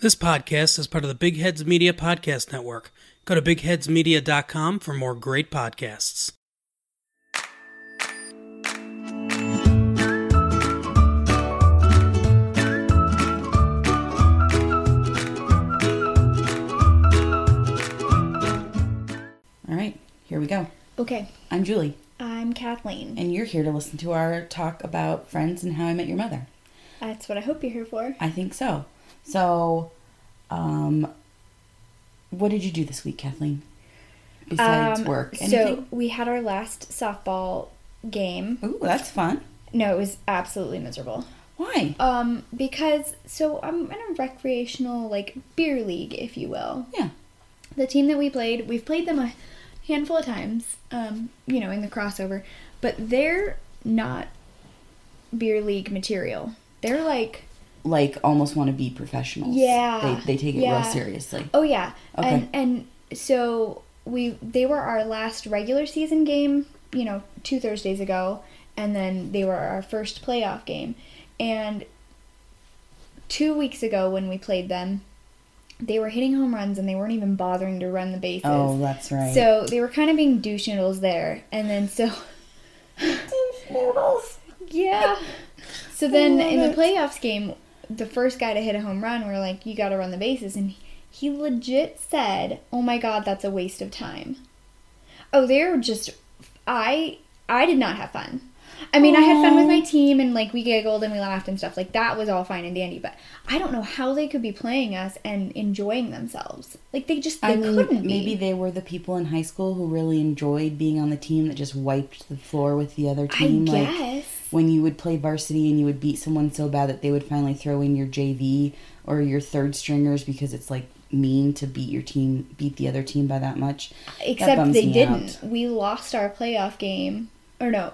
This podcast is part of the Big Heads Media Podcast Network. Go to bigheadsmedia.com for more great podcasts. All right, here we go. Okay, I'm Julie, I'm Kathleen. and you're here to listen to our talk about Friends and How I Met Your Mother. That's what I hope you're here for. I think so. So, um, what did you do this week, Kathleen? Besides Um, work, So we had our last softball game. Ooh, that's fun. No, it was absolutely miserable. Why? Um, because so I'm in a recreational like beer league, if you will. Yeah. The team that we played, we've played them a handful of times. Um, you know, in the crossover, but they're not beer league material. They're like Like almost want to be professionals. Yeah, They they take it yeah. real seriously. Oh yeah, Okay. and and so we they were our last regular season game, you know, two Thursdays ago, and then they were our first playoff game, and two weeks ago when we played them, they were hitting home runs and they weren't even bothering to run the bases. Oh, that's right. So they were kind of being douche noodles there, and then so douche noodles. yeah. So then in the playoffs game, the first guy to hit a home run, we are like, "You got to run the bases," and he legit said, "Oh my God, that's a waste of time." Oh, they're just, I, I did not have fun. I mean, I had fun with my team and like we giggled and we laughed and stuff. Like that was all fine and dandy. But I don't know how they could be playing us and enjoying themselves. Like they just they I mean, couldn't be. maybe they were the people in high school who really enjoyed being on the team that just wiped the floor with the other I team. like guess. When you would play varsity and you would beat someone so bad that they would finally throw in your JV or your third stringers because it's like mean to beat your team, beat the other team by that much. Except bums they didn't. out. We lost our playoff game. Or no,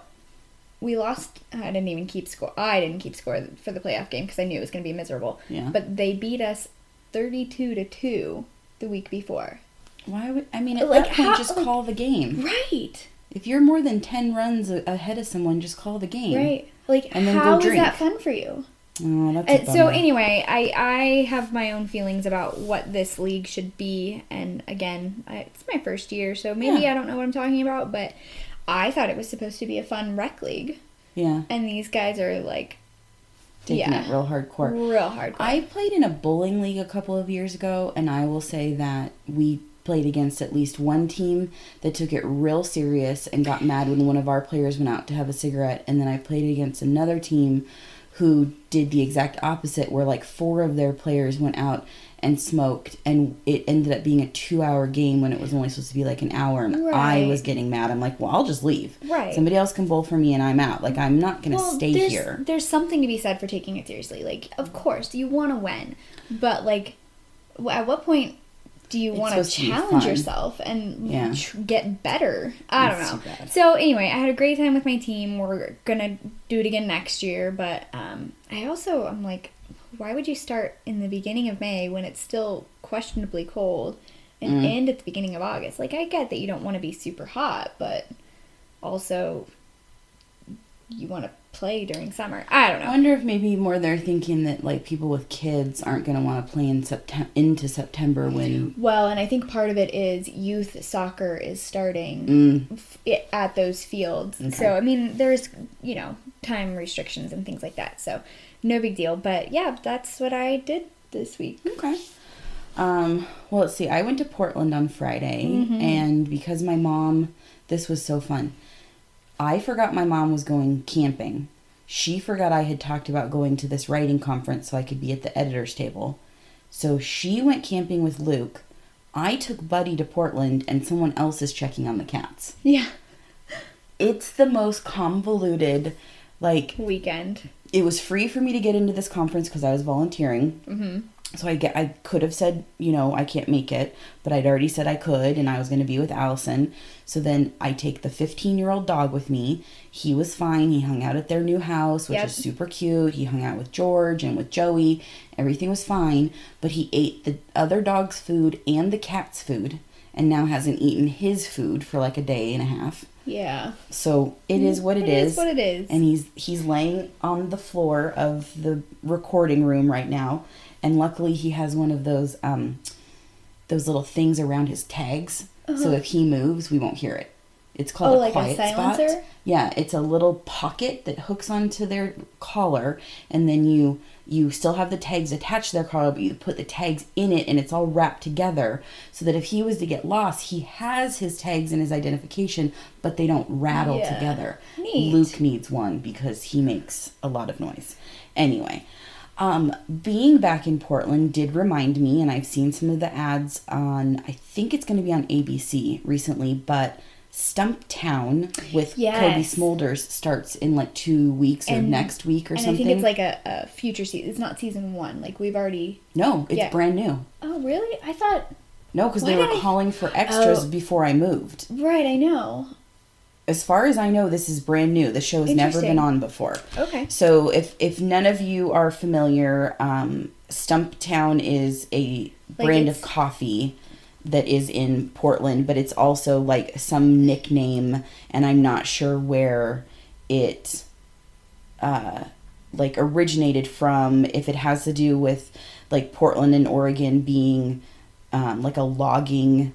we lost. I didn't even keep score. I didn't keep score for the playoff game because I knew it was going to be miserable. Yeah. But they beat us thirty-two to two the week before. Why would I mean at Like, that point how- just like- call the game. Right. If you're more than ten runs a- ahead of someone, just call the game. Right. Like And then go how is drink. that fun for you? Oh, that's a Uh, so anyway, I I have my own feelings about what this league should be, and again, I, it's my first year, so maybe Yeah. I don't know what I'm talking about, but I thought it was supposed to be a fun rec league, yeah, and these guys are like taking yeah. it real hardcore. real hardcore. I played in a bowling league a couple of years ago, and I will say that we played against at least one team that took it real serious and got mad when one of our players went out to have a cigarette. And then I played against another team who did the exact opposite, where like four of their players went out and smoked, and it ended up being a two hour game when it was only supposed to be like an hour. And I was getting mad. I'm like, well, I'll just leave. Right. Somebody else can bowl for me, and I'm out. Like, I'm not going to stay there's, here. There's something to be said for taking it seriously. Like, of course, you want to win, but like, at what point do you want to supposed to be challenge yourself and Yeah. tr- get better? I That's don't know. So anyway, I had a great time with my team. We're gonna do it again next year, but um, I also I'm like, why would you start in the beginning of May when it's still questionably cold? And Mm. end at the beginning of August. Like I get that you don't want to be super hot, but also you want to play during summer. I don't know. I wonder if maybe more they're thinking that like people with kids aren't going to want to play in September into September when Well, and I think part of it is youth soccer is starting mm, f- at those fields. Okay. So I mean, there's you know time restrictions and things like that. So no big deal. But yeah, that's what I did this week. okay. Um, well, let's see. I went to Portland on Friday, Mm-hmm. and because my mom, this was so fun. I forgot my mom was going camping. She forgot I had talked about going to this writing conference so I could be at the editor's table. So she went camping with Luke. I took Buddy to Portland, and someone else is checking on the cats. Yeah, It's the most convoluted, like weekend. it was free for me to get into this conference because I was volunteering. Mm-hmm. So I get I could have said, you know, I can't make it, but I'd already said I could and I was going to be with Allison. So then I take the 15-year-old dog with me. He was fine. He hung out at their new house, which Yep. is super cute. He hung out with George and with Joey. Everything was fine, but he ate the other dog's food and the cat's food and now hasn't eaten his food for like a day and a half. Yeah, So it is what It it is is. what it is. And he's he's laying on the floor of the recording room right now, and luckily he has one of those um, those little things around his tags, so if he moves, we won't hear it. It's called Oh, a like a quiet spot. Yeah, it's a little pocket that hooks onto their collar, and then you you still have the tags attached to their collar, but you put the tags in it, and it's all wrapped together, so that if he was to get lost, he has his tags and his identification, but they don't rattle Yeah. together. Neat. Luke needs one because he makes a lot of noise. Anyway, um, being back in Portland did remind me, and I've seen some of the ads on, I think it's going to be on ABC recently, but Stumptown with Yes. Smulders starts in like two weeks or And- next week or something. I think it's like a, a future season. It's not season one. Like we've already. no, it's yeah. brand new. Oh really? I thought. No, because they were I- calling for extras Oh. before I moved. Right, I know. As far as I know, this is brand new. The show has never been on before. Okay. So if if none of you are familiar, um, Stumptown is a Like brand of coffee that is in Portland, but it's also like some nickname, and I'm not sure where it uh, like originated from. If it has to do with like Portland and Oregon being um, like a logging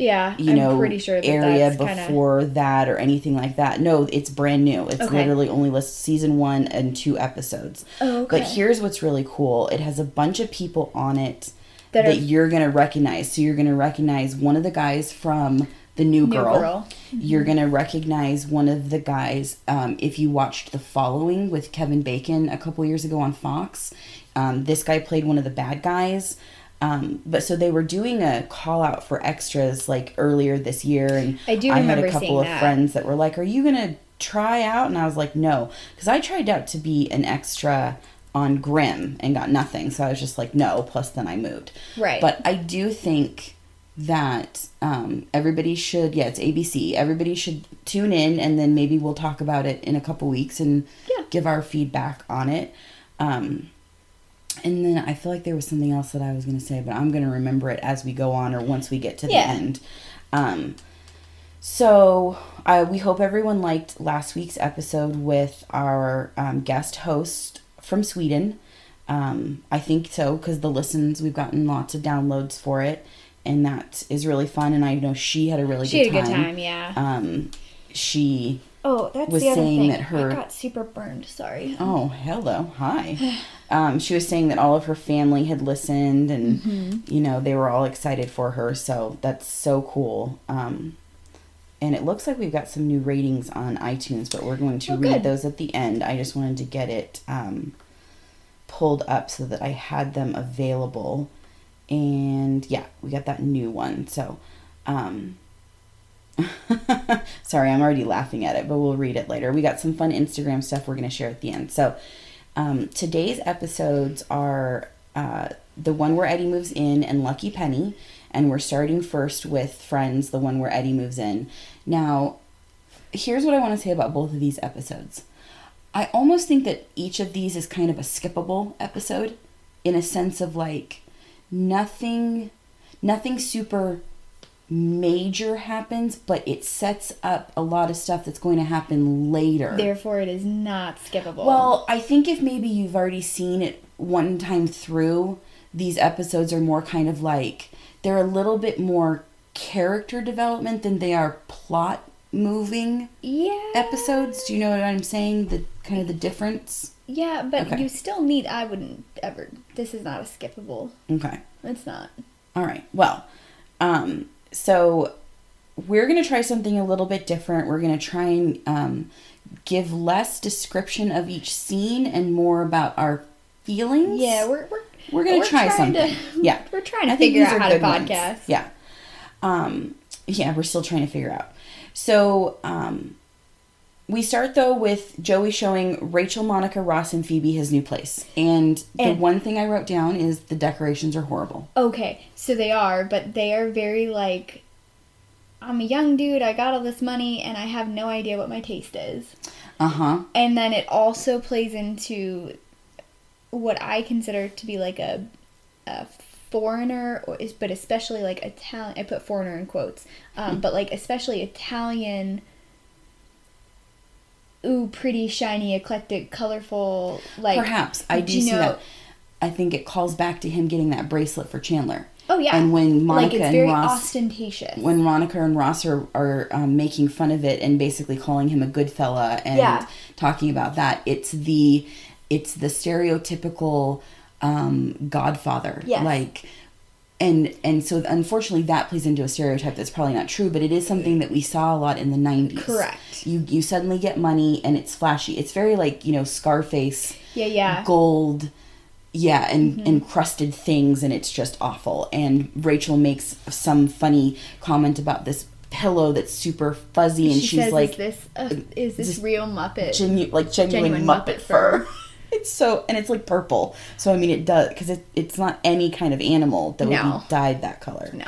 Yeah, you I'm know pretty sure that area that's kinda- before that or anything like that. No, it's brand new. It's Okay. literally only lists season one and two episodes. Oh, okay. But here's what's really cool. It has a bunch of people on it That that, are- you're gonna recognize. So you're gonna recognize one of the guys from the New New Girl. Girl. You're gonna recognize one of the guys um, if you watched The Following with Kevin Bacon a couple years ago on Fox. Um, this guy played one of the bad guys. Um, but so they were doing a call out for extras like earlier this year, and I do had remember a couple of that. friends that were like, "Are you gonna try out?" And I was like, "No," because I tried out to be an extra on Grimm and got nothing. So I was just like, "No." Plus, then I moved. Right. But I do think that um, everybody should. Yeah, it's ABC. Everybody should tune in, and then maybe we'll talk about it in a couple weeks and Yeah. give our feedback on it. Um, and then I feel like there was something else that I was going to say, but I'm going to remember it as we go on or once we get to Yeah. the end. Um, so uh, we hope everyone liked last week's episode with our um, guest host from Sweden. Um, I think so because the listens we've gotten lots of downloads for it, and that is really fun. And I know she had a really she good had a time. good time, yeah. Um, she oh, that's was the other saying thing. that her- I got super burned. Sorry. Oh, hello. Hi. Um, she was saying that all of her family had listened and, Mm-hmm. you know, they were all excited for her. So that's so cool. Um, and it looks like we've got some new ratings on iTunes, but we're going to Oh, read good. those at the end. I just wanted to get it um, pulled up so that I had them available. And yeah, we got that new one. So, um, Sorry, I'm already laughing at it, but we'll read it later. We got some fun Instagram stuff we're going to share at the end. So, um, today's episodes are uh, the one where Eddie moves in and Lucky Penny. And we're starting first with Friends, the one where Eddie moves in. Now, here's what I want to say about both of these episodes. I almost think that each of these is kind of a skippable episode in a sense of like nothing nothing super major happens, but it sets up a lot of stuff that's going to happen later. Therefore, it is not skippable. Well, I think if maybe you've already seen it one time through, these episodes are more kind of like they're a little bit more character development than they are plot moving yeah. episodes. Do you know what I'm saying? The kind of the difference. Yeah, but Okay. you still need. I wouldn't ever. This is not a skippable. Okay. It's not. All right. Well, um, so we're going to try something a little bit different. We're going to try and um, give less description of each scene and more about our feelings. Yeah, we're we're We're gonna try something. To, Yeah. we're trying to I figure out how to good ones. podcast. Yeah. Um, yeah, we're still trying to figure out. So, um, we start though with Joey showing Rachel, Monica, Ross, and Phoebe his new place. And the one thing I wrote down is the decorations are horrible. Okay, so they are, but they are very like. I'm a young dude. I got all this money, and I have no idea what my taste is. Uh huh. And then it also plays into what I consider to be like a, a foreigner, or is but especially like Italian. I put foreigner in quotes, um, Hmm. but like especially Italian. Ooh, pretty, shiny, eclectic, colorful. Like Perhaps I do you see know- that. I think it calls back to him getting that bracelet for Chandler. Oh yeah. And when Monica like it's and Ross ostentatious. when Monica and Ross are, are um, making fun of it and basically calling him a good fella and Yeah. talking about that, it's the it's the stereotypical um, Godfather, Yes. like. And and so unfortunately that plays into a stereotype that's probably not true, but it is something that we saw a lot in the nineties. Correct. You you suddenly get money and it's flashy. It's very like you know Scarface yeah, yeah. gold yeah and Mm-hmm. encrusted things and it's just awful and rachel makes some funny comment about this pillow that's super fuzzy and she she's says, like "Is this a, is this just real Muppet?" genu- like genuine, Genuine muppet, Muppet fur. it's so and it's like purple so i mean it does because it, it's not any kind of animal that would be dyed that color no,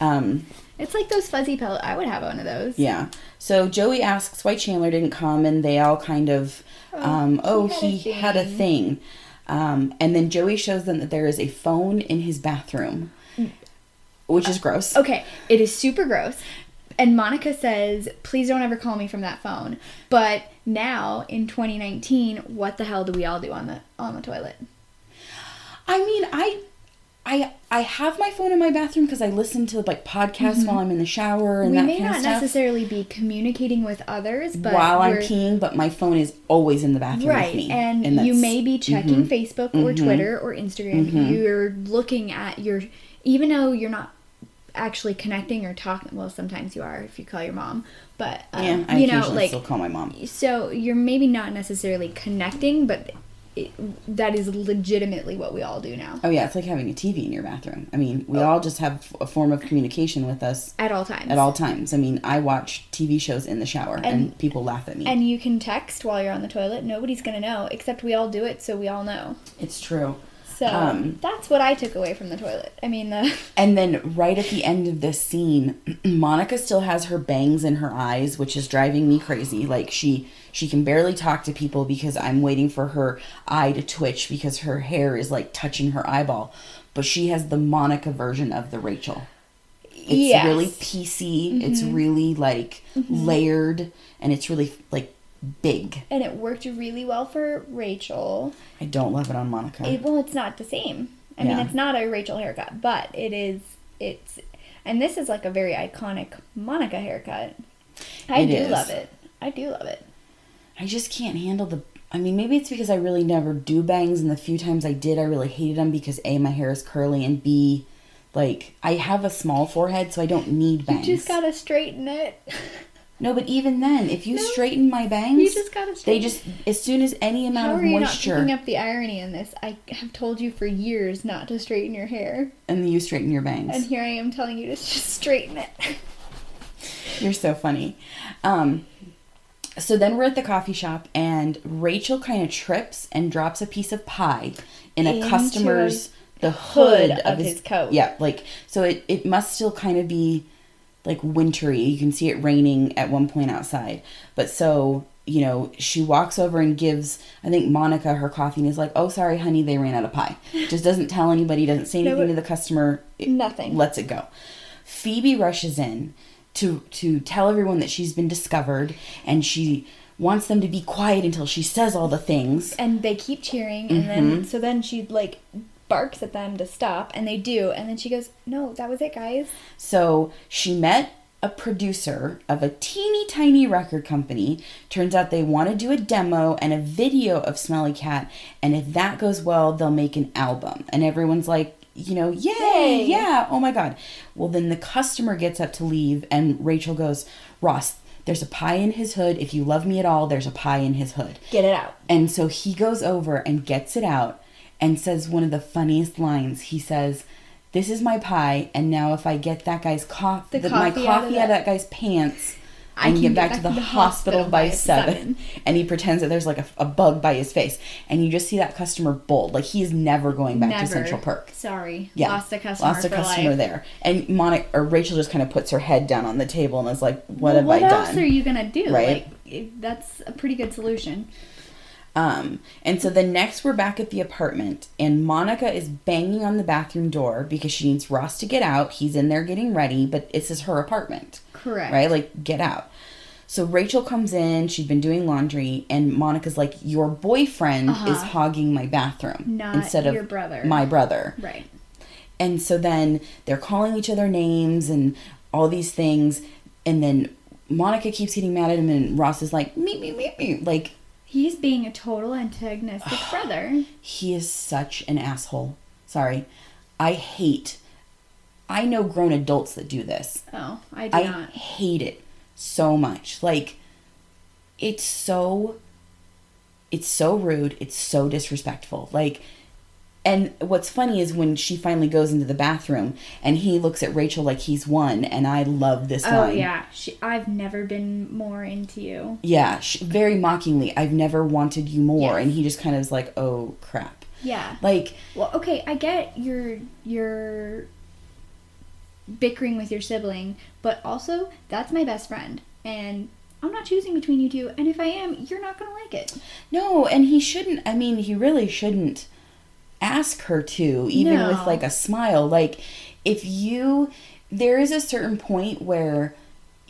um it's like those fuzzy pillows. I would have one of those. yeah so joey asks why chandler didn't come and they all kind of um oh he he had a thing um and then joey shows them that there is a phone in his bathroom which is gross Okay, it is super gross. And Monica says, "Please don't ever call me from that phone." But now in 2019, what the hell do we all do on the on the toilet? I mean, I, I, I have my phone in my bathroom because I listen to like podcasts while I'm in the shower and Mm-hmm. we that may kind not of stuff. necessarily be communicating with others, but while I'm peeing, but my phone is always in the bathroom Right, me, and, you mm-hmm. may be checking Facebook or Twitter or Instagram. You're looking at your, even though you're not actually connecting or talking. Well, sometimes you are if you call your mom, but um, Yeah, I you know, like still call my mom. so you're maybe not necessarily connecting, but it, that is legitimately what we all do now Oh yeah, it's like having a TV in your bathroom. I mean, we all just have a form of communication with us at all times. at all times. I mean, I watch TV shows in the shower, and, And- people laugh at me. And you can text while you're on the toilet. Nobody's gonna know, except we all do it, so we all know. it's true. So Um, that's what I took away from the toilet. I mean, the And then right at the end of this scene, Monica still has her bangs in her eyes, which is driving me crazy. Like she she can barely talk to people because I'm waiting for her eye to twitch because her hair is like touching her eyeball. But she has the Monica version of the Rachel. It's Yes. Mm-hmm. really PC. It's really like layered and it's really like big. and it worked really well for Rachel. I don't love it on Monica. It, well, it's not the same. I mean, it's not a Rachel haircut, but it is. It's, and this is like a very iconic Monica haircut. I It do is. love it. I do love it. I just can't handle the. I mean, maybe it's because I really never do bangs, and the few times I did, I really hated them because A, my hair is curly, and B, like, I have a small forehead, so I don't need bangs. You just gotta straighten it. No, but even then, if you No. straighten my bangs, You just gotta they just, as soon as any amount How of are you not picking up the irony in this? I have told you for years not to straighten your hair, and you straighten your bangs. and here I am telling you to just straighten it. You're so funny. Um, so then we're at the coffee shop, and Rachel kind of trips and drops a piece of pie in a Into customer's the hood, hood of his coat. Yeah, like so it it must still kind of be like wintry. You can see it raining at one point outside, but so you know she walks over and gives I think Monica her coffee and is like, "Oh, sorry, honey, they ran out of pie." Just doesn't tell anybody, doesn't say anything but- to the customer. It Nothing. lets it go. Phoebe rushes in to to tell everyone that she's been discovered and she wants them to be quiet until she says all the things. and they keep cheering and Mm-hmm. then so then she like barks at them to stop and they do and then she goes no that was it guys So she met a producer of a teeny tiny record company. Turns out they want to do a demo and a video of Smelly Cat, and if that goes well, they'll make an album. And everyone's like, you know, yay, Yay. yeah, oh my god. Well, then the customer gets up to leave, and Rachel goes, Ross, there's a pie in his hood. If you love me at all, there's a pie in his hood. get it out And so he goes over and gets it out and says one of the funniest lines. He says, "This is my pie, and now if I get that guy's cough, The the my coffee out of coffee out of that- guy's pants." I I can can get back to the hospital by seven. seven. And he pretends that there's like a, a bug by his face. And you just see that customer bold. Like he is never going back Never. to Central Perk. sorry Yeah. lost a customer Lost a customer life. there. And Monica or Rachel just kind of puts her head down on the table and is like, What Well, have what I done? What else are you gonna do Right? like that's a pretty good solution Um, and so then next we're back at the apartment, and Monica is banging on the bathroom door because she needs Ross to get out. He's in there getting ready, but this is her apartment, correct right? Like, get out. So Rachel comes in, she'd been doing laundry, and Monica's like, Your boyfriend Uh-huh. is hogging my bathroom Not instead of your brother. my brother. Right. And so then they're calling each other names and all these things. And then Monica keeps getting mad at him, and Ross is like, me, me, me, me. Like, He's being a total antagonistic brother. he is such an asshole. Sorry. I hate, I know grown adults that do this. Oh, I do I not. hate it so much. Like, it's so, it's so rude. It's so disrespectful. Like, and what's funny is when she finally goes into the bathroom and he looks at Rachel like he's won, and I love this Oh line. yeah, she, I've never been more into you. Yeah, sh very mockingly, I've never wanted you more. Yes. And he just kind of is like, oh crap. Yeah. Like, Well, okay, I get your your bickering with your sibling, but also that's my best friend, and I'm not choosing between you two. And if I am, you're not gonna like it. no, and he shouldn't, I mean, he really shouldn't ask her to, even No. with like a smile. Like, if you, there is a certain point where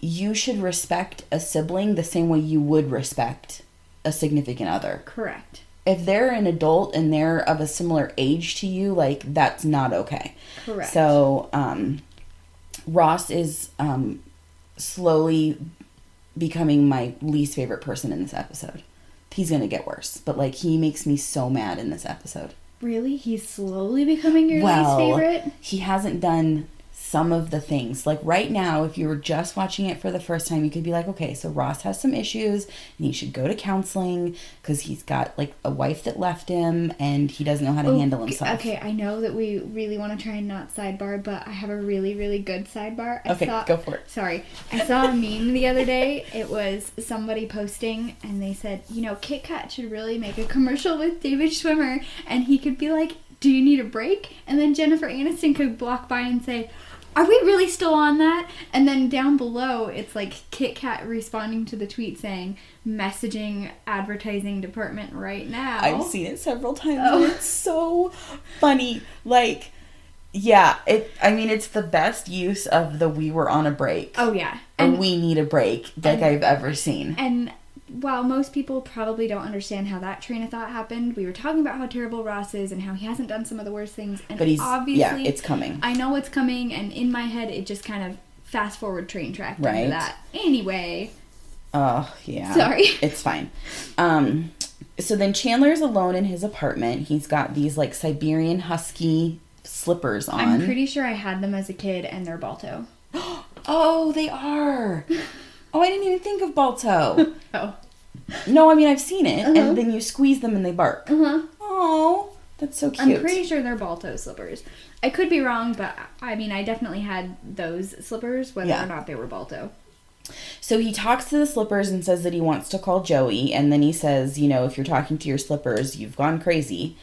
you should respect a sibling the same way you would respect a significant other. Correct. If they're an adult and they're of a similar age to you, like, that's not okay. Correct. So, um, Ross is um, slowly becoming my least favorite person in this episode. He's gonna get worse, but like he makes me so mad in this episode. Really, he's slowly becoming your well, least favorite. he hasn't done some of the things. Like right now, if you were just watching it for the first time, you could be like, okay, so Ross has some issues and he should go to counseling because he's got like a wife that left him and he doesn't know how to oh, handle himself. Okay, I know that we really want to try and not sidebar, but I have a really, really good sidebar. I Okay, saw, go for it. Sorry. I saw a meme the other day. It was somebody posting, and they said, you know, Kit Kat should really make a commercial with David Schwimmer, and he could be like, do you need a break? And then Jennifer Aniston could block by and say, are we really still on that? And then down below, it's like Kit Kat responding to the tweet saying, messaging advertising department right now. I've seen it several times Oh. and it's so funny. Like, yeah, it. I mean, it's the best use of the "we were on a break" Oh, yeah. or And "we need a break" like and- I've ever seen. And while most people probably don't understand how that train of thought happened, we were talking about how terrible Ross is and how he hasn't done some of the worst things. And But he's obviously, yeah, it's coming. I know it's coming, and in my head, it just kind of fast forward train tracked into Right. that. Anyway, Oh yeah, Sorry. it's fine. Um, so then Chandler's alone in his apartment. He's got these like Siberian Husky slippers on. I'm pretty sure I had them as a kid, and they're Balto. oh, they are. Oh, I didn't even think of Balto. Oh. no, I mean I've seen it, Uh-huh. and then you squeeze them and they bark. Uh huh. Oh, that's so cute. I'm pretty sure they're Balto slippers. I could be wrong, but I mean, I definitely had those slippers, whether Yeah. or not they were Balto. So he talks to the slippers and says that he wants to call Joey, and then he says, you know, if you're talking to your slippers, you've gone crazy.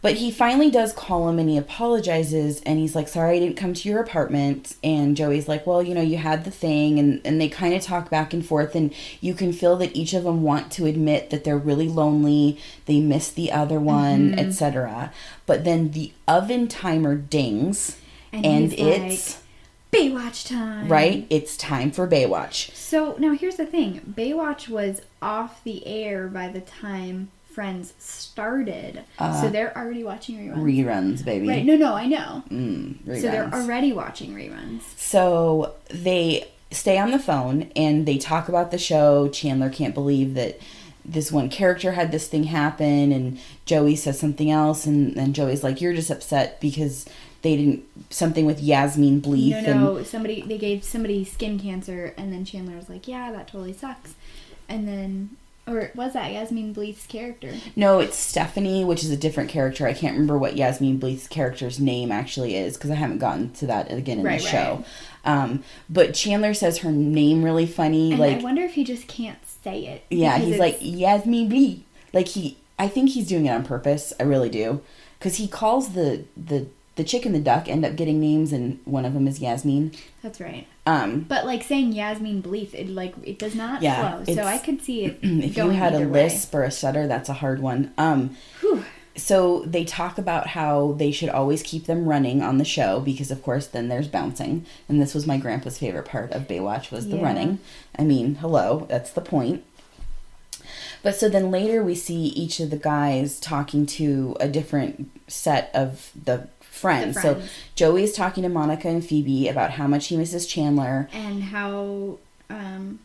But he finally does call him and he apologizes and he's like, Sorry, I didn't come to your apartment. And Joey's like, Well, you know, you had the thing. And, and they kind of talk back and forth. And you can feel that each of them want to admit that they're really lonely. They miss the other one, mm-hmm. etc. But then the oven timer dings And and, he's like, it's, Baywatch time. right? It's time for Baywatch. So now here's the thing Baywatch was off the air by the time Friends started. Uh, so they're already watching reruns. Reruns, baby. right, no, no, I know. Mm. So they're already watching reruns. So they stay on the phone and they talk about the show. Chandler can't believe that this one character had this thing happen, and Joey says something else, and then Joey's like, "You're just upset because they didn't something with Yasmin Bleeth." No, no, somebody they gave somebody skin cancer, and then Chandler was like, "Yeah, that totally sucks." And then, or was that Yasmin Bleeth's character? No, it's Stephanie, which is a different character. I can't remember what Yasmin Bleeth's character's name actually is because I haven't gotten to that again in Right, the right. show. Um, but Chandler says her name really funny, And like I wonder if he just can't say it. Yeah, he's like Yasmin Blee. Like he, I think he's doing it on purpose. I really do, because he calls the the the chick and the duck end up getting names, and one of them is Yasmin. that's right. Um, But like saying Yasmin Bleeth, it like it does not Yeah, flow. So I could see it if you had a either way. lisp or a stutter, that's a hard one. Um, Whew. so they talk about how they should always keep them running on the show because of course then there's bouncing and this was my grandpa's favorite part of baywatch was the Yeah. running i mean hello that's the point but so then later we see each of the guys talking to a different set of the friends. So. Joey is talking to Monica and Phoebe about how much he misses Chandler. and how um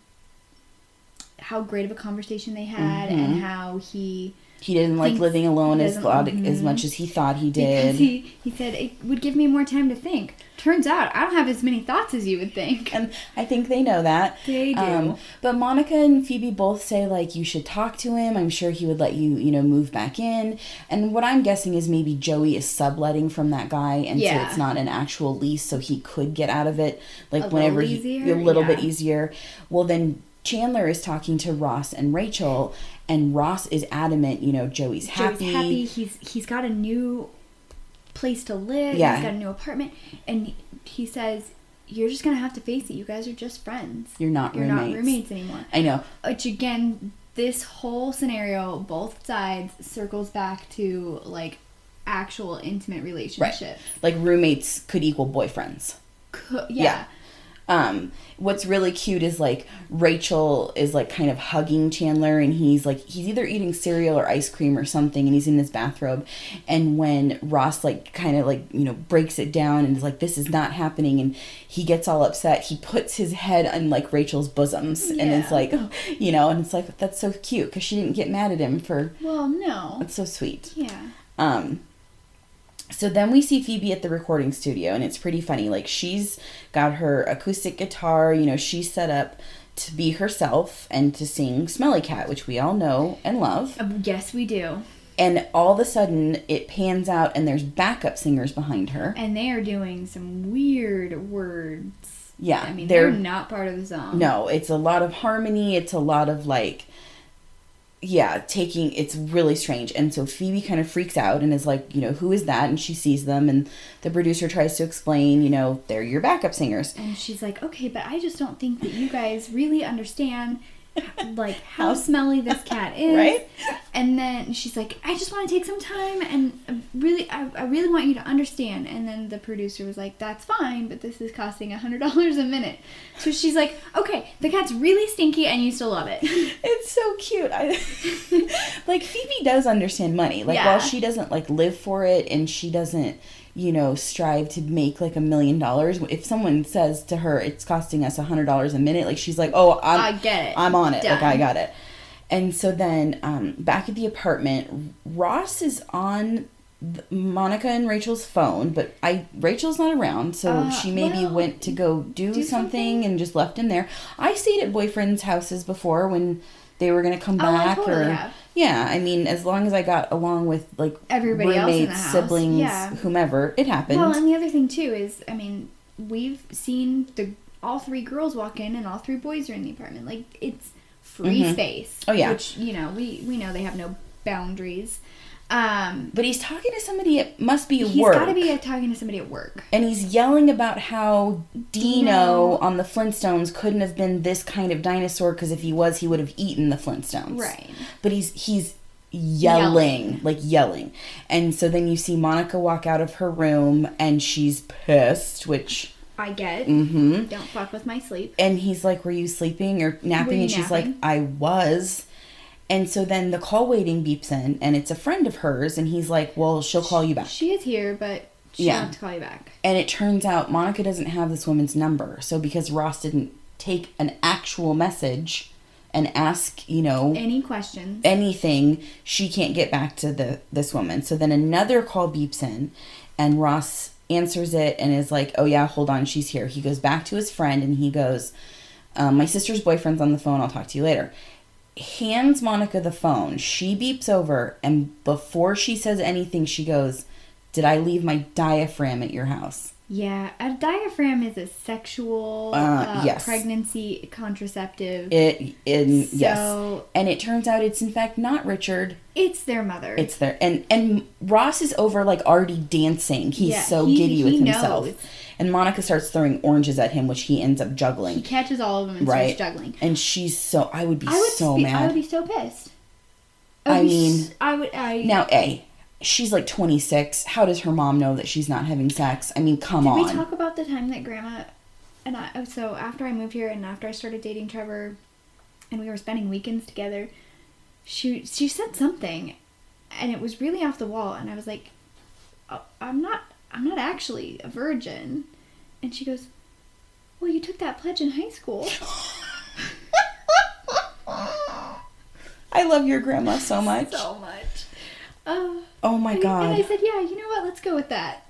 how great of a conversation they had and how he He didn't like living alone as lot, as much as he thought he because did. he he said it would give me more time to think. Turns out I don't have as many thoughts as you would think. and I think they know that. They do. Um, but Monica and Phoebe both say like you should talk to him. I'm sure he would let you, you know, move back in. And what I'm guessing is maybe Joey is subletting from that guy, and so it's not an actual lease, so he could get out of it like A whenever he, a little bit easier. Well, then Chandler is talking to Ross and Rachel, and Ross is adamant. You know, Joey's happy. Joey's happy. He's he's got a new place to live. Yeah. He's got a new apartment, and he says, "You're just gonna have to face it. You guys are just friends. You're not You're roommates. not roommates anymore." I know. Which again, this whole scenario, both sides circles back to like actual intimate relationships. Like roommates could equal boyfriends. Co- Yeah. yeah. Um what's really cute is like Rachel is like kind of hugging Chandler and he's like he's either eating cereal or ice cream or something and he's in his bathrobe and when Ross like kind of like you know breaks it down and is like this is not happening and he gets all upset he puts his head on like Rachel's bosoms and it's Yeah. like you know and it's like that's so cute because she didn't get mad at him for Well, no. that's so sweet Yeah. um, so then we see Phoebe at the recording studio, and it's pretty funny. Like she's got her acoustic guitar, you know, she's set up to be herself and to sing Smelly Cat, which we all know and love. Uh, yes, we do. And all of a sudden, it pans out, and there's backup singers behind her. And they are doing some weird words. Yeah, I mean, they're- they're, not part of the song. No, it's a lot of harmony. It's a lot of like, yeah, taking. It's really strange. And so Phoebe kind of freaks out and is like, you know, who is that? And she sees them, and the producer tries to explain, you know, they're your backup singers. And she's like, okay, but I just don't think that you guys really understand, like, how smelly this cat is. Right? And then she's like, I just want to take some time and really, I, I really want you to understand. And then the producer was like, that's fine, but this is costing a $100 a minute. So she's like, okay, the cat's really stinky and you still love it. It's so cute. I like Phoebe does understand money. Like Yeah. while she doesn't like live for it and she doesn't, you know, strive to make like a million dollars. If someone says to her it's costing us a hundred dollars a minute, like she's like, Oh, I'm I get it. I'm on it. Like I got it. And so then um back at the apartment, Ross is on Monica and Rachel's phone, but I Rachel's not around, so Uh, she maybe well, went to go do, do something, something? and just left him there. I stayed at boyfriends' houses before when they were gonna come Oh, back, totally or have. yeah. I mean, as long as I got along with like Everybody else in the roommates, house, siblings, yeah. whomever, it happened. Well, and the other thing too is, I mean, we've seen the all three girls walk in and all three boys are in the apartment. Like it's free mm-hmm. space. Oh, yeah. which you know we we know they have no boundaries. Um, but he's talking to somebody. It must be he's work. He's got to be talking to somebody at work. and he's yelling about how Dino, Dino- on the Flintstones couldn't have been this kind of dinosaur because if he was, he would have eaten the Flintstones. Right. But he's he's yelling, Yelling. like yelling, and so then you see Monica walk out of her room and she's pissed, which. I get. Mm-hmm. Don't fuck with my sleep. And he's like, "Were you sleeping or napping?" you and she's like, "I was." And so then the call waiting beeps in, and it's a friend of hers, and he's like, "Well, she'll call you back." She is here, but she'll Yeah. have to call you back. And it turns out Monica doesn't have this woman's number. So because Ross didn't take an actual message and ask, you know, Any questions? anything, she can't get back to the this woman. So then another call beeps in and Ross answers it and is like, "Oh yeah, hold on, she's here." He goes back to his friend and he goes, um, "My sister's boyfriend's on the phone. I'll talk to you later." Hands Monica the phone. She beeps over and before she says anything, she goes, "Did I leave my diaphragm at your house?" Yeah, a diaphragm is a sexual Uh, uh, yes. pregnancy contraceptive. It in yes, and it turns out it's in fact not Richard. it's their mother. It's their and and Ross is over like already dancing. He's Yeah, so he- giddy with himself, knows. and Monica starts throwing oranges at him, which he ends up juggling. he catches all of them and Right, starts juggling. and she's so. I would be I would so be, mad. I would be so pissed. I be mean- s- I would. I now, a she's like 26. How does her mom know that she's not having sex? I mean, come Did on. we talk about the time that grandma and I oh, so after I moved here and after I started dating Trevor and we were spending weekends together, she she said something and it was really off the wall and I was like oh, I'm not I'm not actually a virgin. And she goes, "Well, you took that pledge in high school." I love your grandma so much. so much. Uh, oh my and, god. And I said, "Yeah, you know what? Let's go with that."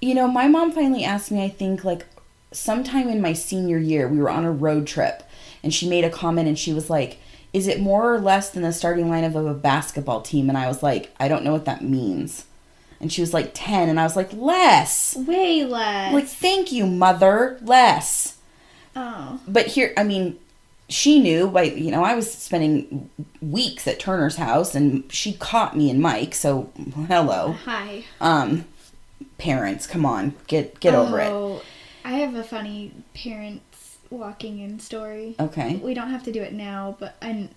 You know, my mom finally asked me, I think, like sometime in my senior year, we were on a road trip, and she made a comment and she was like, Is it more or less than the starting line of a basketball team? And I was like, I don't know what that means. And she was like, 10. And I was like, Less. Way less. Like, thank you, mother. Less. oh. But here, I mean, she knew, like, you know, I was spending weeks at Turner's house and she caught me and Mike, so hello. Hi. Um, parents, come on, get get over it. Oh, I have a funny parents walking in story. Okay. We don't have to do it now, but and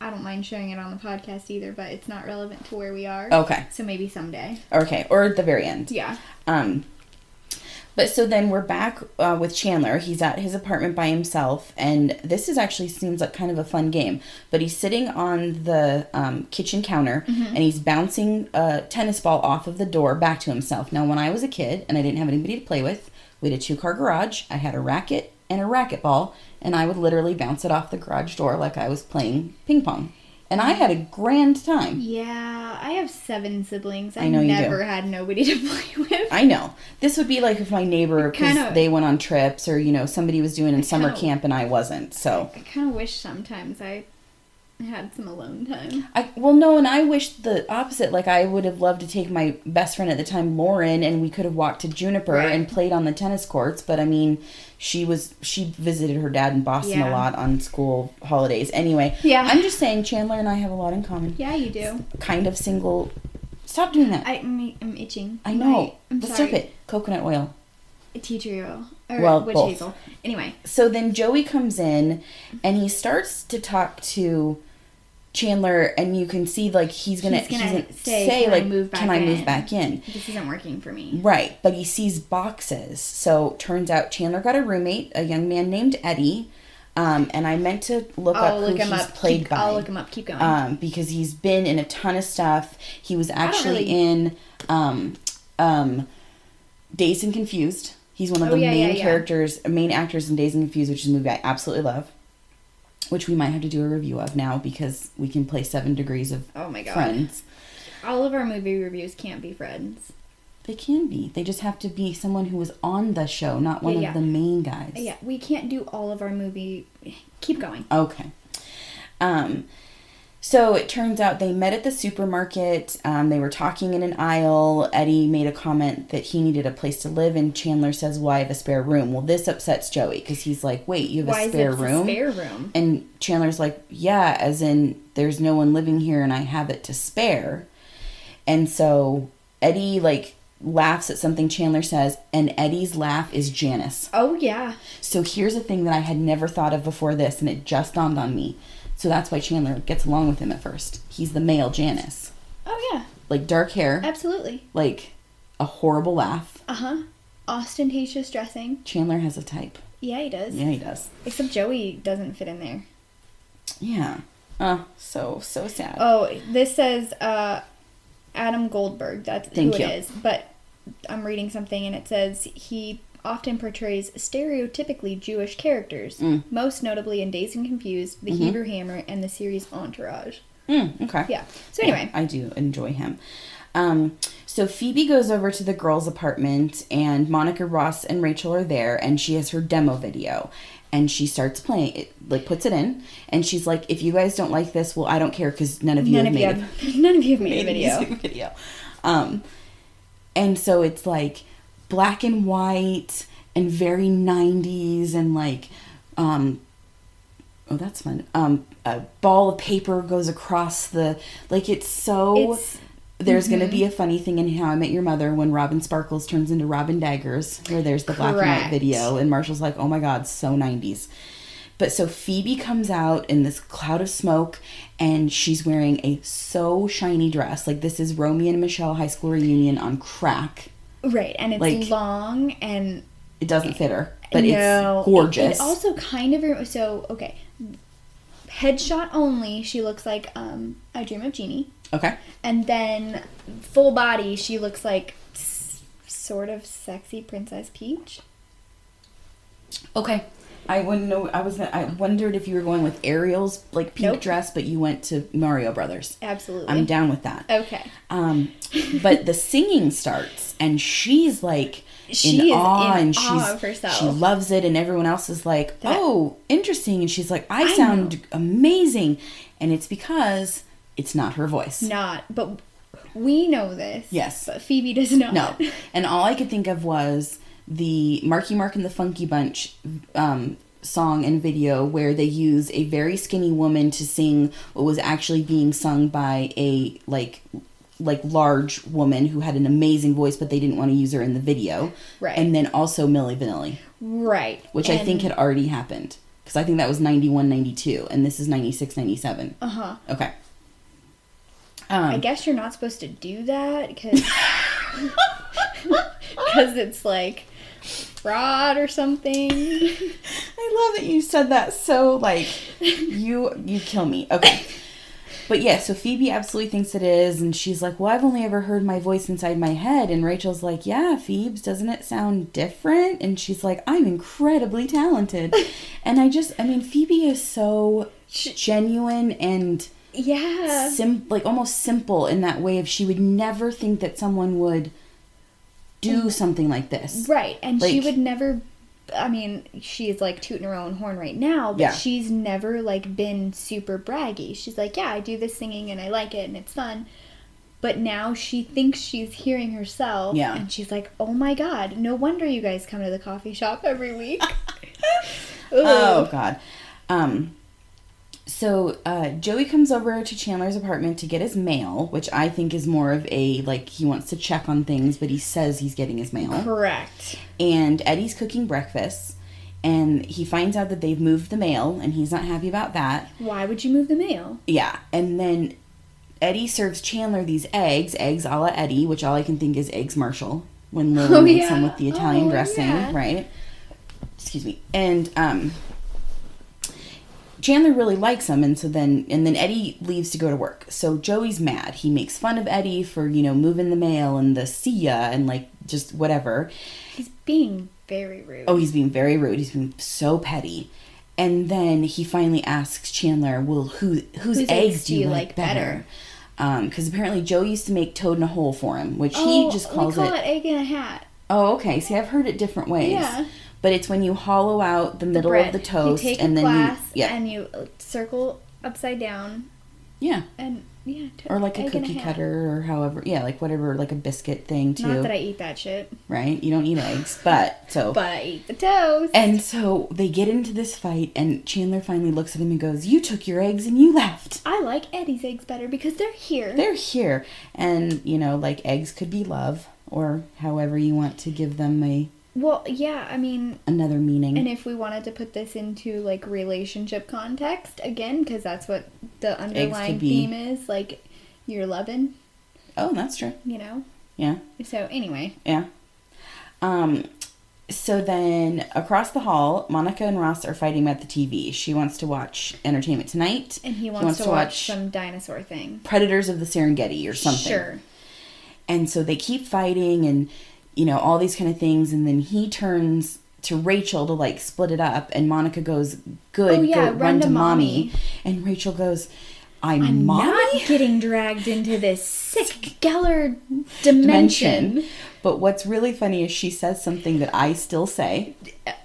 I don't mind showing it on the podcast either, but it's not relevant to where we are. Okay. So maybe someday. Okay. Or at the very end. Yeah. Um, but so then we're back uh, with Chandler. He's at his apartment by himself, and this is actually seems like kind of a fun game. But he's sitting on the um, kitchen counter and he's bouncing a tennis ball off of the door back to himself. Now, when I was a kid and I didn't have anybody to play with, we had a two car garage. I had a racket and a racquetball, and I would literally bounce it off the garage door like I was playing ping pong. And I had a grand time. Yeah, I have seven siblings. I, I know you do. never had nobody to play with. I know. This would be like if my neighbor, because they went on trips, or you know, somebody was doing in summer kinda- camp and I wasn't. So I kind of wish sometimes I had some alone time. I well, no, and I wish the opposite. Like I would have loved to take my best friend at the time, Lauren, and we could have walked to Juniper Right. and played on the tennis courts. But I mean, she was she visited her dad in Boston a lot on school holidays. Anyway, Yeah. I'm just saying, Chandler and I have a lot in common. Yeah, you do. Kind of single. Stop doing that. I, I, I'm, I'm itching. know. I'm but sorry. stop it. Coconut oil. Tea tree oil. Or Well, witch both. hazel. Anyway. so then Joey comes in and he starts to talk to Chandler and you can see like he's gonna He's gonna he's say, "Can I like move back can I move in?" back in This isn't working for me. right but he sees boxes so turns out Chandler got a roommate a young man named Eddie um, and I meant to look I'll up look who him he's up. played Keep- by I'll look him up. Keep going. um, because he's been in a ton of stuff he was actually really- in um, um, Dazed and Confused he's one of Oh, the yeah, yeah, main yeah. characters main actors in Dazed and Confused which is a movie I absolutely love which we might have to do a review of now because we can play Seven Degrees of oh my god. Friends. All of our movie reviews can't be friends. They can be. They just have to be someone who was on the show, not one Yeah, of yeah. the main guys. Yeah, we can't do all of our movie. Keep going. Okay. Um, so it turns out they met at the supermarket. Um, they were talking in an aisle. Eddie made a comment that he needed a place to live, and Chandler says, "Well, I have a spare room." Well, this upsets Joey because he's like, "Wait, you have Why a spare room?" a spare room? And Chandler's like, yeah, as in there's no one living here and I have it to spare. And so Eddie like laughs at something Chandler says, and Eddie's laugh is Janice. Oh yeah. So here's a thing that I had never thought of before this, and it just dawned on me. So that's why Chandler gets along with him at first. He's the male Janice. Oh yeah. Like dark hair, Absolutely. like a horrible laugh. Uh huh. Ostentatious dressing. Chandler has a type. Yeah, he does. Yeah, he does. Except Joey doesn't fit in there. Yeah. Oh, so, so sad. Oh, this says uh, Adam Goldberg. That's Thank who you. it is. But I'm reading something and it says he often portrays stereotypically Jewish characters, Mm. most notably in Dazed and Confused, The Mhm. Hebrew Hammer, and the series Entourage. Mm, okay. Yeah. So Yeah, anyway, I do enjoy him. Um, so Phoebe goes over to the girls' apartment, and Monica Ross and Rachel are there, and she has her demo video, and she starts playing it, like puts it in, and she's like, "If you guys don't like this, well, I don't care because none of you none have of you made have none of you have a, made a video. video." Um, and so it's like black and white and very '90s, and like, um, oh, that's fun. Um, a ball of paper goes across the like. It's so. It's There's going Mhm. to be a funny thing in How I Met Your Mother when Robin Sparkles turns into Robin Daggers, where there's the black and white video, and Marshall's like, "Oh my God, so '90s." But so Phoebe comes out in this cloud of smoke and she's wearing a so shiny dress. Like this is Romy and Michele high school reunion on crack. Right, and it's Like- long and It doesn't fit her, but no, it's gorgeous. It, it also kind of so okay. Headshot only, she looks like um I Dream of Jeannie, okay. and then full body, she looks like s- sort of sexy Princess Peach. Okay. I wouldn't know. I was. I wondered if you were going with Ariel's like pink Nope. dress, but you went to Mario Brothers. Absolutely. I'm down with that. Okay. Um, but the singing starts, and she's like She in is awe, in and awe she's of herself. she loves it, and everyone else is like, That- "Oh, interesting," and she's like, "I, I sound know. amazing," and it's because it's not her voice. Not, but we know this. Yes. But Phoebe does not. Know. No. And all I could think of was the Marky Mark and the Funky Bunch um, song and video where they use a very skinny woman to sing what was actually being sung by a like like large woman who had an amazing voice but they didn't want to use her in the video. Right. And then also Milli Vanilli, Right. which I think had already happened because I think that was 91 92 and this is 96 97. Uh-huh. Okay. Um, I guess you're not supposed to do that because because it's like fraud or something. I love that you said that so like you you kill me. Okay. But yeah, so Phoebe absolutely thinks it is, and she's like, Well, I've only ever heard my voice inside my head. And Rachel's like, Yeah, Phoebes, doesn't it sound different? And she's like, I'm incredibly talented. and I just, I mean, Phoebe is so genuine and Yeah. sim- like almost simple in that way of she would never think that someone would do something like this. Right. And she would never I mean, she's like tooting her own horn right now, but Yeah. she's never like been super braggy. She's like, Yeah, I do this singing and I like it and it's fun. But now she thinks she's hearing herself. Yeah. And she's like, Oh my god, no wonder you guys come to the coffee shop every week. Oh God. Um. So uh, Joey comes over to Chandler's apartment to get his mail, which I think is more of a like he wants to check on things, but he says he's getting his mail. Correct. And Eddie's cooking breakfast, and he finds out that they've moved the mail, and he's not happy about that. Why would you move the mail? Yeah, and then Eddie serves Chandler these eggs, eggs a la Eddie, which all I can think is eggs Marshall when Lily Oh, makes them with the Italian Oh, dressing, yeah. right? Excuse me. And um Chandler really likes him and so then and then Eddie leaves to go to work. So Joey's mad. He makes fun of Eddie for, you know, moving the mail and the see ya and like just whatever. He's being very rude. Oh, he's being very rude. He's being so petty. And then he finally asks Chandler, "Well, who whose, eggs, do you like, better?" Because um, apparently Joe used to make toad in a hole for him, which he Oh, just calls we call it. it egg in a hat. Oh, okay. See, I've heard it different ways. Yeah. But it's when you hollow out the middle Bread. of the toast and then glass you yeah and you uh, circle upside down yeah and yeah. to- or like a cookie cutter or however yeah like whatever like a biscuit thing too Not that I eat that shit, right you don't eat eggs but so but I eat the toast. And so they get into this fight, and Chandler finally looks at him and goes, You took your eggs and you left. I like Eddie's eggs better because they're here. They're here. And, you know, like eggs could be love, or however you want to give them a well, yeah. I mean, another meaning. and if we wanted to put this into like relationship context again, because that's what the underlying theme is, like you're loving, oh, that's true. you know. Yeah, So anyway, yeah. Um, so then across the hall, Monica and Ross are fighting about the TV. She wants to watch Entertainment Tonight. and he wants, to, watch, some dinosaur thing. Predators of the Serengeti or something. Sure. And so they keep fighting and, you know, all these kind of things. And then he turns to Rachel to like split it up. And Monica goes, Good, Oh, yeah, go run, to mommy. mommy." And Rachel goes, I'm, I'm mommy? not getting dragged into this sick Geller dimension. Dimension. But what's really funny is she says something that I still say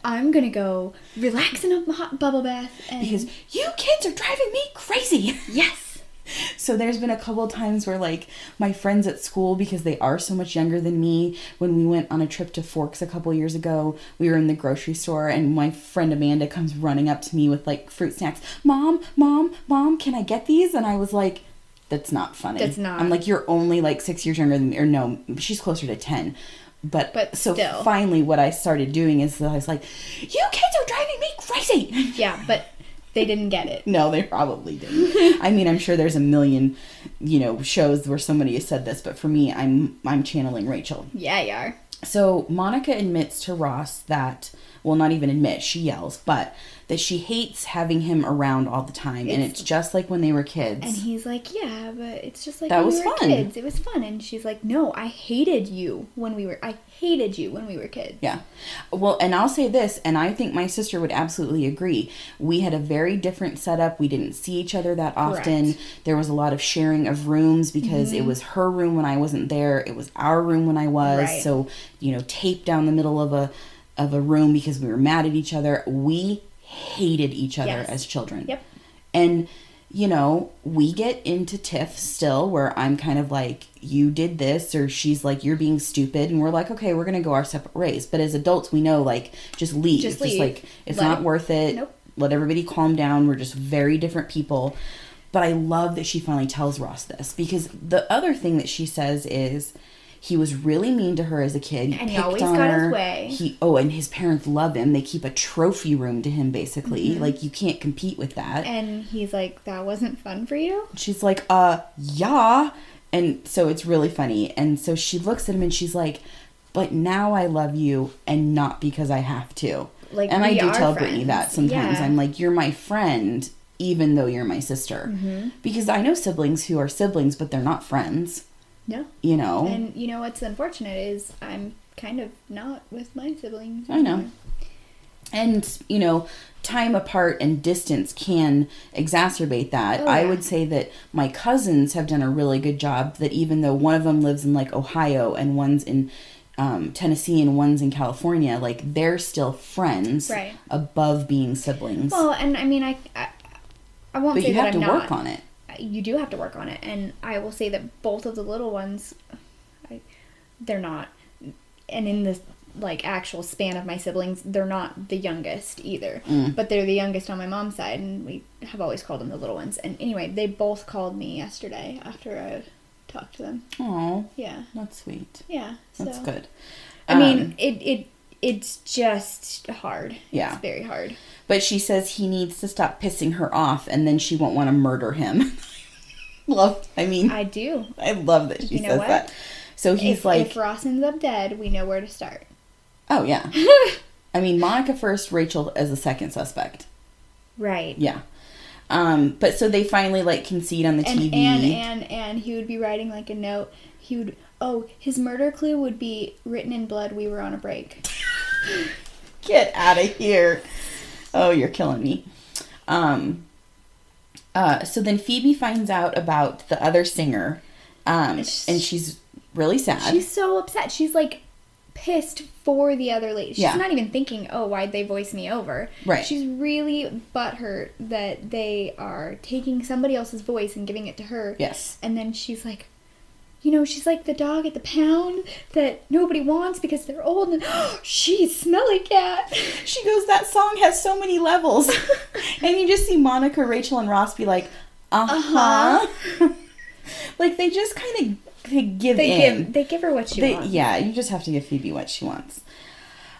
I'm gonna go relax in a hot bubble bath and because you kids are driving me crazy. yes, So there's been a couple times where like my friends at school because they are so much younger than me when we went on a trip to Forks a couple years ago we were in the grocery store and my friend Amanda comes running up to me with like fruit snacks mom mom mom can I get these and I was like that's not funny That's not. I'm like you're only like 6 years younger than me or no she's closer to 10 but, But so still. finally, what I started doing is I was like, "You kids are driving me crazy." Yeah, but they didn't get it. No, they probably didn't. I mean, I'm sure there's a million, you know, shows where somebody has said this, but for me, I'm I'm channeling Rachel. Yeah, you are. So Monica admits to Ross that, well, not even admit, she yells, but that she hates having him around all the time, and It's- it's just like when they were kids. And he's like, "Yeah, but it's just like That when was we were fun. kids. It was fun." And she's like, "No, I hated you when we were. I hated you when we were kids." Yeah. Well, and I'll say this, and I think my sister would absolutely agree. We had a very different setup. We didn't see each other that often. Correct. There was a lot of sharing of rooms because Mm-hmm. it was her room when I wasn't there. It was our room when I was. Right. So, you know, tape down the middle of a of a room because we were mad at each other. We hated each other Yes. as children. Yep. And you know, we get into tiff still where I'm kind of like, you did this, or she's like, you're being stupid, and we're like, okay, we're gonna go our separate ways. But as adults, we know like, just leave. Just Just, like, it's Let not it- worth it. Nope. Let everybody calm down. We're just very different people. But I love that she finally tells Ross this because the other thing that she says is. He was really mean to her as a kid. And he always got his her. way. He oh, and his parents love him. They keep a trophy room to him, basically. Like you can't compete with that. Mm-hmm. And he's like, "That wasn't fun for you." she's like, uh, yeah. And so it's really funny. And so she looks at him and she's like, but now I love you and not because I have to. Like, and I do tell Brittany that sometimes. Yeah. I'm like, you're my friend, even though you're my sister. Mm-hmm. Because I know siblings who are siblings, but they're not friends, No. you know? And you know what's unfortunate is I'm kind of not with my siblings. I know. and you know time apart and distance can exacerbate that Oh, i would say that my cousins have done a really good job that even though one of them lives in like ohio and one's in um, tennessee and one's in california like they're still friends Right. above being siblings Well, and I mean, I, I, I won't but say you that have I'm to not. work on it You do have to work on it, and I will say that both of the little ones, I, they're not, and in the like actual span of my siblings, they're not the youngest either. Mm. But they're the youngest on my mom's side, and we have always called them the little ones. And anyway, they both called me yesterday after I talked to them. oh Yeah, that's sweet yeah. So. that's good I mean, Um, it it it's just hard. Yeah. it's very hard. But she says he needs to stop pissing her off and then she won't want to murder him. love, I mean, I, do. I love that she You know says what? that. So he's if, like, if Ross ends up dead, we know where to start. oh, yeah. I mean, Monica first, Rachel as the second suspect. Right. Yeah. Um, but so they finally like concede on the And TV. and and and he would be writing like a note. He would. Oh, his murder clue would be written in blood. We were on a break. Get out of here. Oh, you're killing me. Um, uh, so then Phoebe finds out about the other singer, um, It's- and she's really sad. She's so upset. She's like pissed for the other lady. She's Yeah. not even thinking, "Oh, why'd they voice me over?" Right. She's really butthurt that they are taking somebody else's voice and giving it to her. yes. And then she's like, you know, she's like the dog at the pound that nobody wants because they're old and she's smelly cat. She goes, that song has so many levels. and you just see Monica, Rachel, and Ross be like, uh huh. like they just kind of they give They in. give they give her what she They- wants. yeah, you just have to give Phoebe what she wants.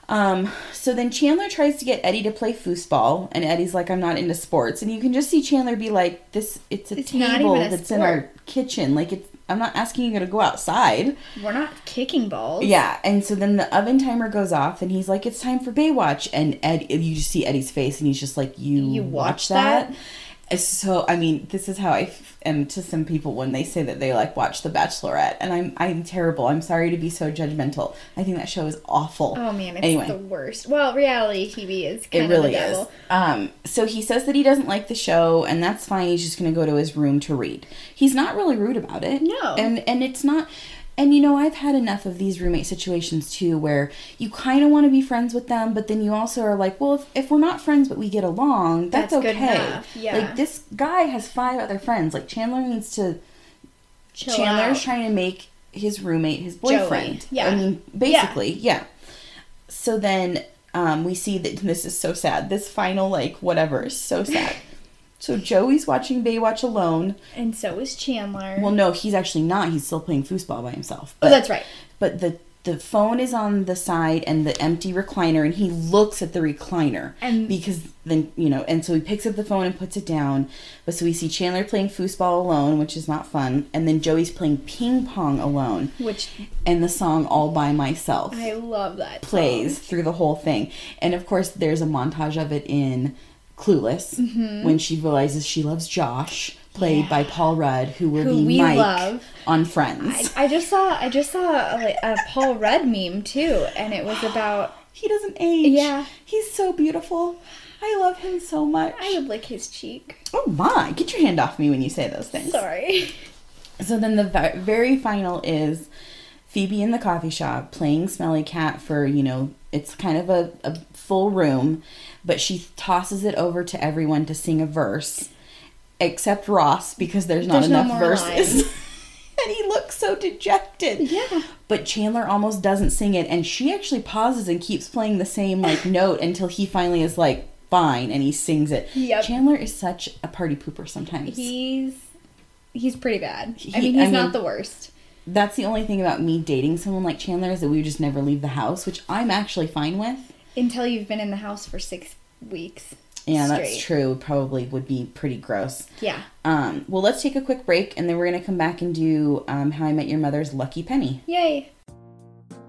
Um, so then Chandler tries to get Eddie to play foosball, and Eddie's like, "I'm not into sports." And you can just see Chandler be like, "This, it's a It's table that's in our kitchen. Like, it's I'm not asking you to go outside." We're not kicking balls. Yeah, and so then the oven timer goes off, and he's like, "It's time for Baywatch," and Ed, you just see Eddie's face, and he's just like, "You, You watch watch that?" that? So I mean, this is how I am to some people when they say that they like watch The Bachelorette, and I'm I'm terrible. I'm sorry to be so judgmental. I think that show is awful. Oh man, it's Anyway. the worst. Well, reality TV is It really is. Um, so he says that he doesn't like the show, and that's fine. He's just going to go to his room to read. He's not really rude about it. No. and and it's not. And you know, I've had enough of these roommate situations too, where you kind of want to be friends with them, but then you also are like, well, if, if we're not friends but we get along, that's, That's okay. yeah. Like this guy has five other friends. Like Chandler needs to. Chill Chandler's out. trying to make his roommate his boyfriend. yeah. I mean, basically, yeah. So then um, we see that this is so sad. This final, like, whatever is so sad. so Joey's watching Baywatch alone. And so is Chandler. Well, no, he's actually not. He's still playing foosball by himself. oh, But, that's right. But the the phone is on the side and the empty recliner and he looks at the recliner And- because then you know and so he picks up the phone and puts it down but so we see chandler playing foosball alone which is not fun and then joey's playing ping pong alone Which and the song all by myself I love that. plays through the whole thing. And of course, there's a montage of it in Clueless Mm-hmm. when she realizes she loves Josh, played by Paul Rudd, who will Who be we Mike love. on Friends. I just saw I just saw a, a Paul Rudd meme too, and it was about he doesn't age. Yeah. He's so beautiful. I love him so much. I would lick his cheek. oh my, get your hand off me when you say those things. Sorry. So then the very final is Phoebe in the coffee shop playing Smelly Cat for, you know, it's kind of a, a full room, but she tosses it over to everyone to sing a verse, except Ross because there's not There's enough more verses. and he looks so dejected. Yeah. But Chandler almost doesn't sing it, and she actually pauses and keeps playing the same like note until he finally is like, fine, and he sings it. Yep. Chandler is such a party pooper sometimes. He's he's pretty bad. I mean, he's I not mean- the worst. that's the only thing about me dating someone like Chandler is that we would just never leave the house, which I'm actually fine with. Until you've been in the house for six weeks. Yeah, that's true. Probably would be pretty gross. Yeah. Um, well, let's take a quick break, and then we're gonna come back and do um, How I Met Your Mother's Lucky Penny. Yay.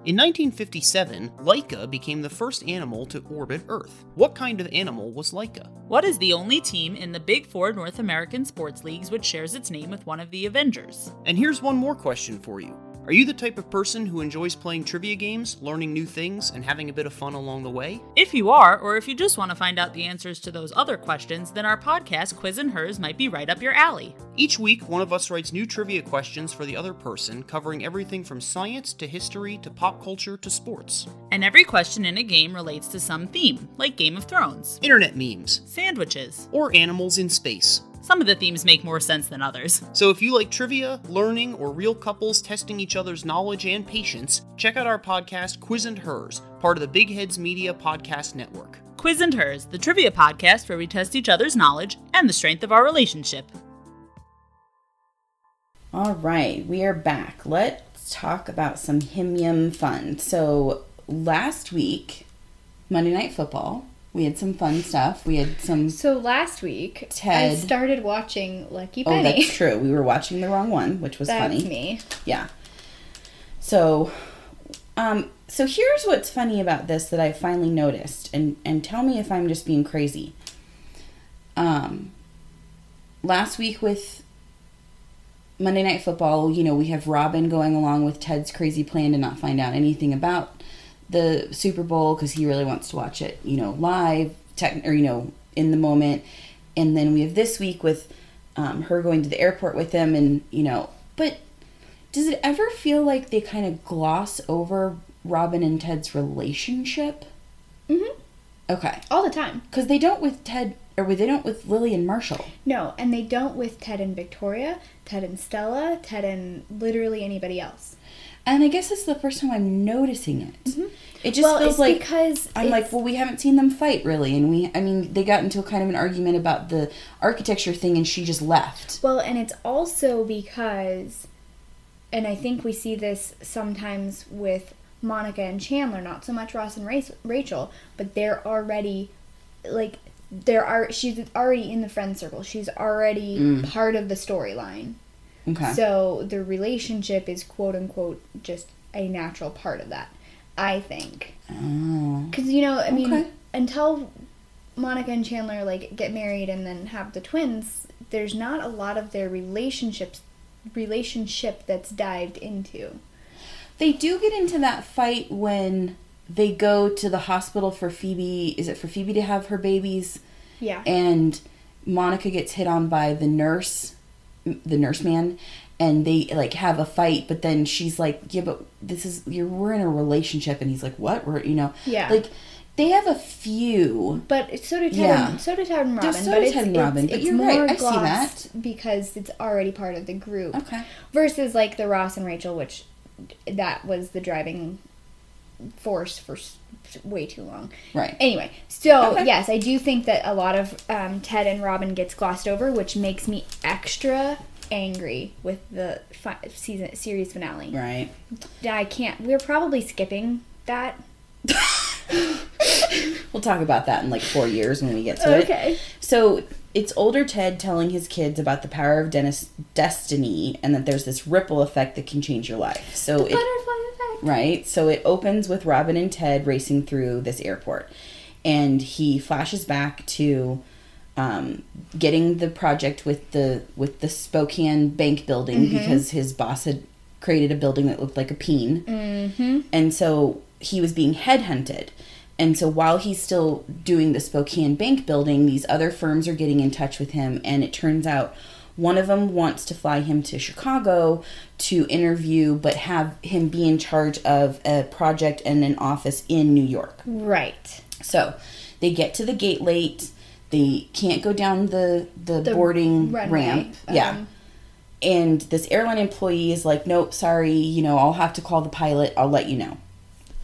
In 1957, Laika became the first animal to orbit Earth. What kind of animal was Laika? What is the only team in the Big Four North American sports leagues which shares its name with one of the Avengers? And here's one more question for you. Are you the type of person who enjoys playing trivia games, learning new things, and having a bit of fun along the way? If you are, or if you just want to find out the answers to those other questions, then our podcast, Quiz and Hers, might be right up your alley. Each week, one of us writes new trivia questions for the other person, covering everything from science to history to pop culture to sports. And every question in a game relates to some theme, like Game of Thrones, Internet memes, sandwiches. or animals in space. Some of the themes make more sense than others. So if you like trivia, learning, or real couples testing each other's knowledge and patience, check out our podcast Quiz and Hers, part of the Big Heads Media Podcast Network. Quiz and Hers, the trivia podcast where we test each other's knowledge and the strength of our relationship. All right, we are back. Let's talk about some HIMYM fun. So last week, Monday Night Football, we had some fun stuff. We had some. So last week, I Ted. started watching Lucky Penny. Oh, Penny. that's true. We were watching the wrong one, which was That's funny. me. Yeah. So, um, so here's what's funny about this that I finally noticed, and and tell me if I'm just being crazy. Um, last week with Monday Night Football, you know, we have Robin going along with Ted's crazy plan to not find out anything about the Super Bowl because he really wants to watch it, you know, live, tech, or you know, in the moment. And then we have this week with um, her going to the airport with him, and you know, but does it ever feel like they kind of gloss over Robin and Ted's relationship? Mhm. Okay, All the time. because they don't with Ted, or they don't with Lily and Marshall. No, and they don't with Ted and Victoria, Ted and Stella, Ted and literally anybody else. And I guess it's the first time I'm noticing it. It just Mm-hmm. well, feels like because I'm like, well, we haven't seen them fight really, and we, I mean, they got into a kind of an argument about the architecture thing, and she just left. Well, and it's also because, and I think we see this sometimes with Monica and Chandler, not so much Ross and Rachel, but they're already, like, there are she's already in the friend circle. She's already part of the storyline. Okay. So the relationship is quote unquote just a natural part of that. I think. oh. Because you know, I mean, Okay. until Monica and Chandler like get married and then have the twins, there's not a lot of their relationships relationship that's dived into. They do get into that fight when they go to the hospital for Phoebe. Is it for Phoebe to have her babies? Yeah. and Monica gets hit on by the nurse, the nurse man, and they like have a fight. But then she's like, "Yeah, but this is you're we're in a relationship," and he's like, "What? We're you know, Yeah. like they have a few." but it's so did Ted Yeah. and so did Ted and Robin. so but did it's, Ted and it's, Robin, but it's you're more right, I see glossed because it's already part of the group. Okay, Versus like the Ross and Rachel, which that was the driving force for way too long. right. Anyway, so Okay. yes, I do think that a lot of um, Ted and Robin gets glossed over, which makes me extra angry with the fi- season series finale. Right. I can't. We're probably skipping that. We'll talk about that in like four years when we get to it. Okay. So it's older Ted telling his kids about the power of Dennis destiny and that there's this ripple effect that can change your life. So it, Butterfly effect. Right? So it opens with Robin and Ted racing through this airport, and he flashes back to um, getting the project with the with the Spokane bank building because his boss had created a building that looked like a peen, mm-hmm. and so he was being headhunted. And so while he's still doing the Spokane bank building, these other firms are getting in touch with him, and it turns out one of them wants to fly him to Chicago to interview, but have him be in charge of a project and an office in New York. Right. So they get to the gate late. They can't go down the the, The boarding runway, ramp. yeah. um, And this airline employee is like, "Nope, sorry. You know, I'll have to call the pilot. I'll let you know."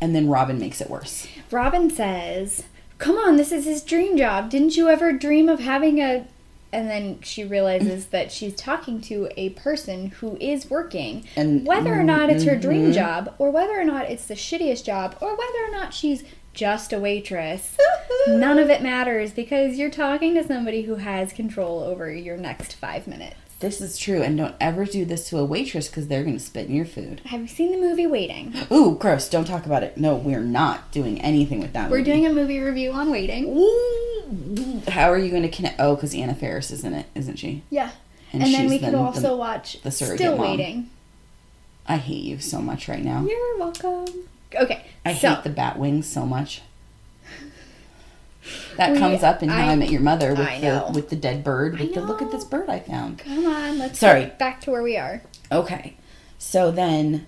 And then Robin makes it worse. Robin says, "Come on, this is his dream job. Didn't you ever dream of having a?" And then she realizes that she's talking to a person who is working, And- whether or not it's her Mm-hmm. dream job, or whether or not it's the shittiest job, or whether or not she's just a waitress. None of it matters because you're talking to somebody who has control over your next five minutes. This is true, and don't ever do this to a waitress because they're gonna spit in your food. Have you seen the movie Waiting? Ooh, gross! Don't talk about it. No, we're not doing anything with that. We're movie. doing a movie review on Waiting. Ooh, how are you going to connect? Oh, because Anna Faris is in it, isn't she? Yeah. And And, then we could also the- watch the surrogate Still mom. Waiting. I hate you so much right now. You're welcome. Okay. I so, hate the bat wings so much. That We- comes up in How I, I- Met Your Mother with the with the dead bird. With the look at this bird I found. Come on, let's Sorry. get back to where we are. Okay, so then,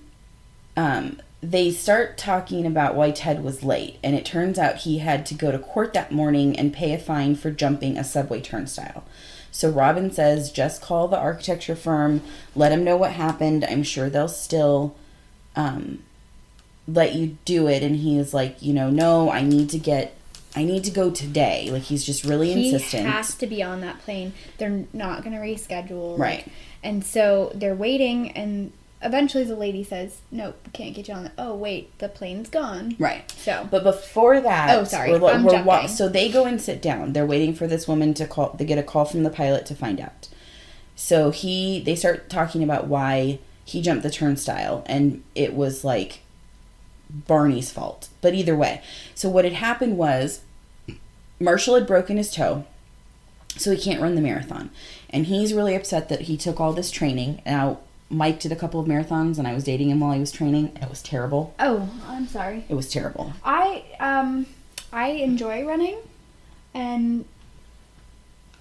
um, they start talking about why Ted was late, and it turns out he had to go to court that morning and pay a fine for jumping a subway turnstile. So Robin says, just call the architecture firm, let them know what happened. I'm sure they'll still um, let you do it. And he is like, you know, no, I need to get, I need to go today. Like he's just really He insistent. He has to be on that plane. They're not going to reschedule. like- Right. And so they're waiting, and eventually the lady says, Nope, can't get you on the. Oh, wait, the plane's gone. Right. So. But before that, Oh, sorry, we're- I'm we're wa- so they go and sit down. They're waiting for this woman to call. They get a call from the pilot to find out. So he, they start talking about why he jumped the turnstile, and it was like Barney's fault. But either way, so what had happened was Marshall had broken his toe, so he can't run the marathon, and he's really upset that he took all this training. Now Mike did a couple of marathons, and I was dating him while he was training, and it was terrible. Oh, I'm sorry. It was terrible. I um I enjoy running and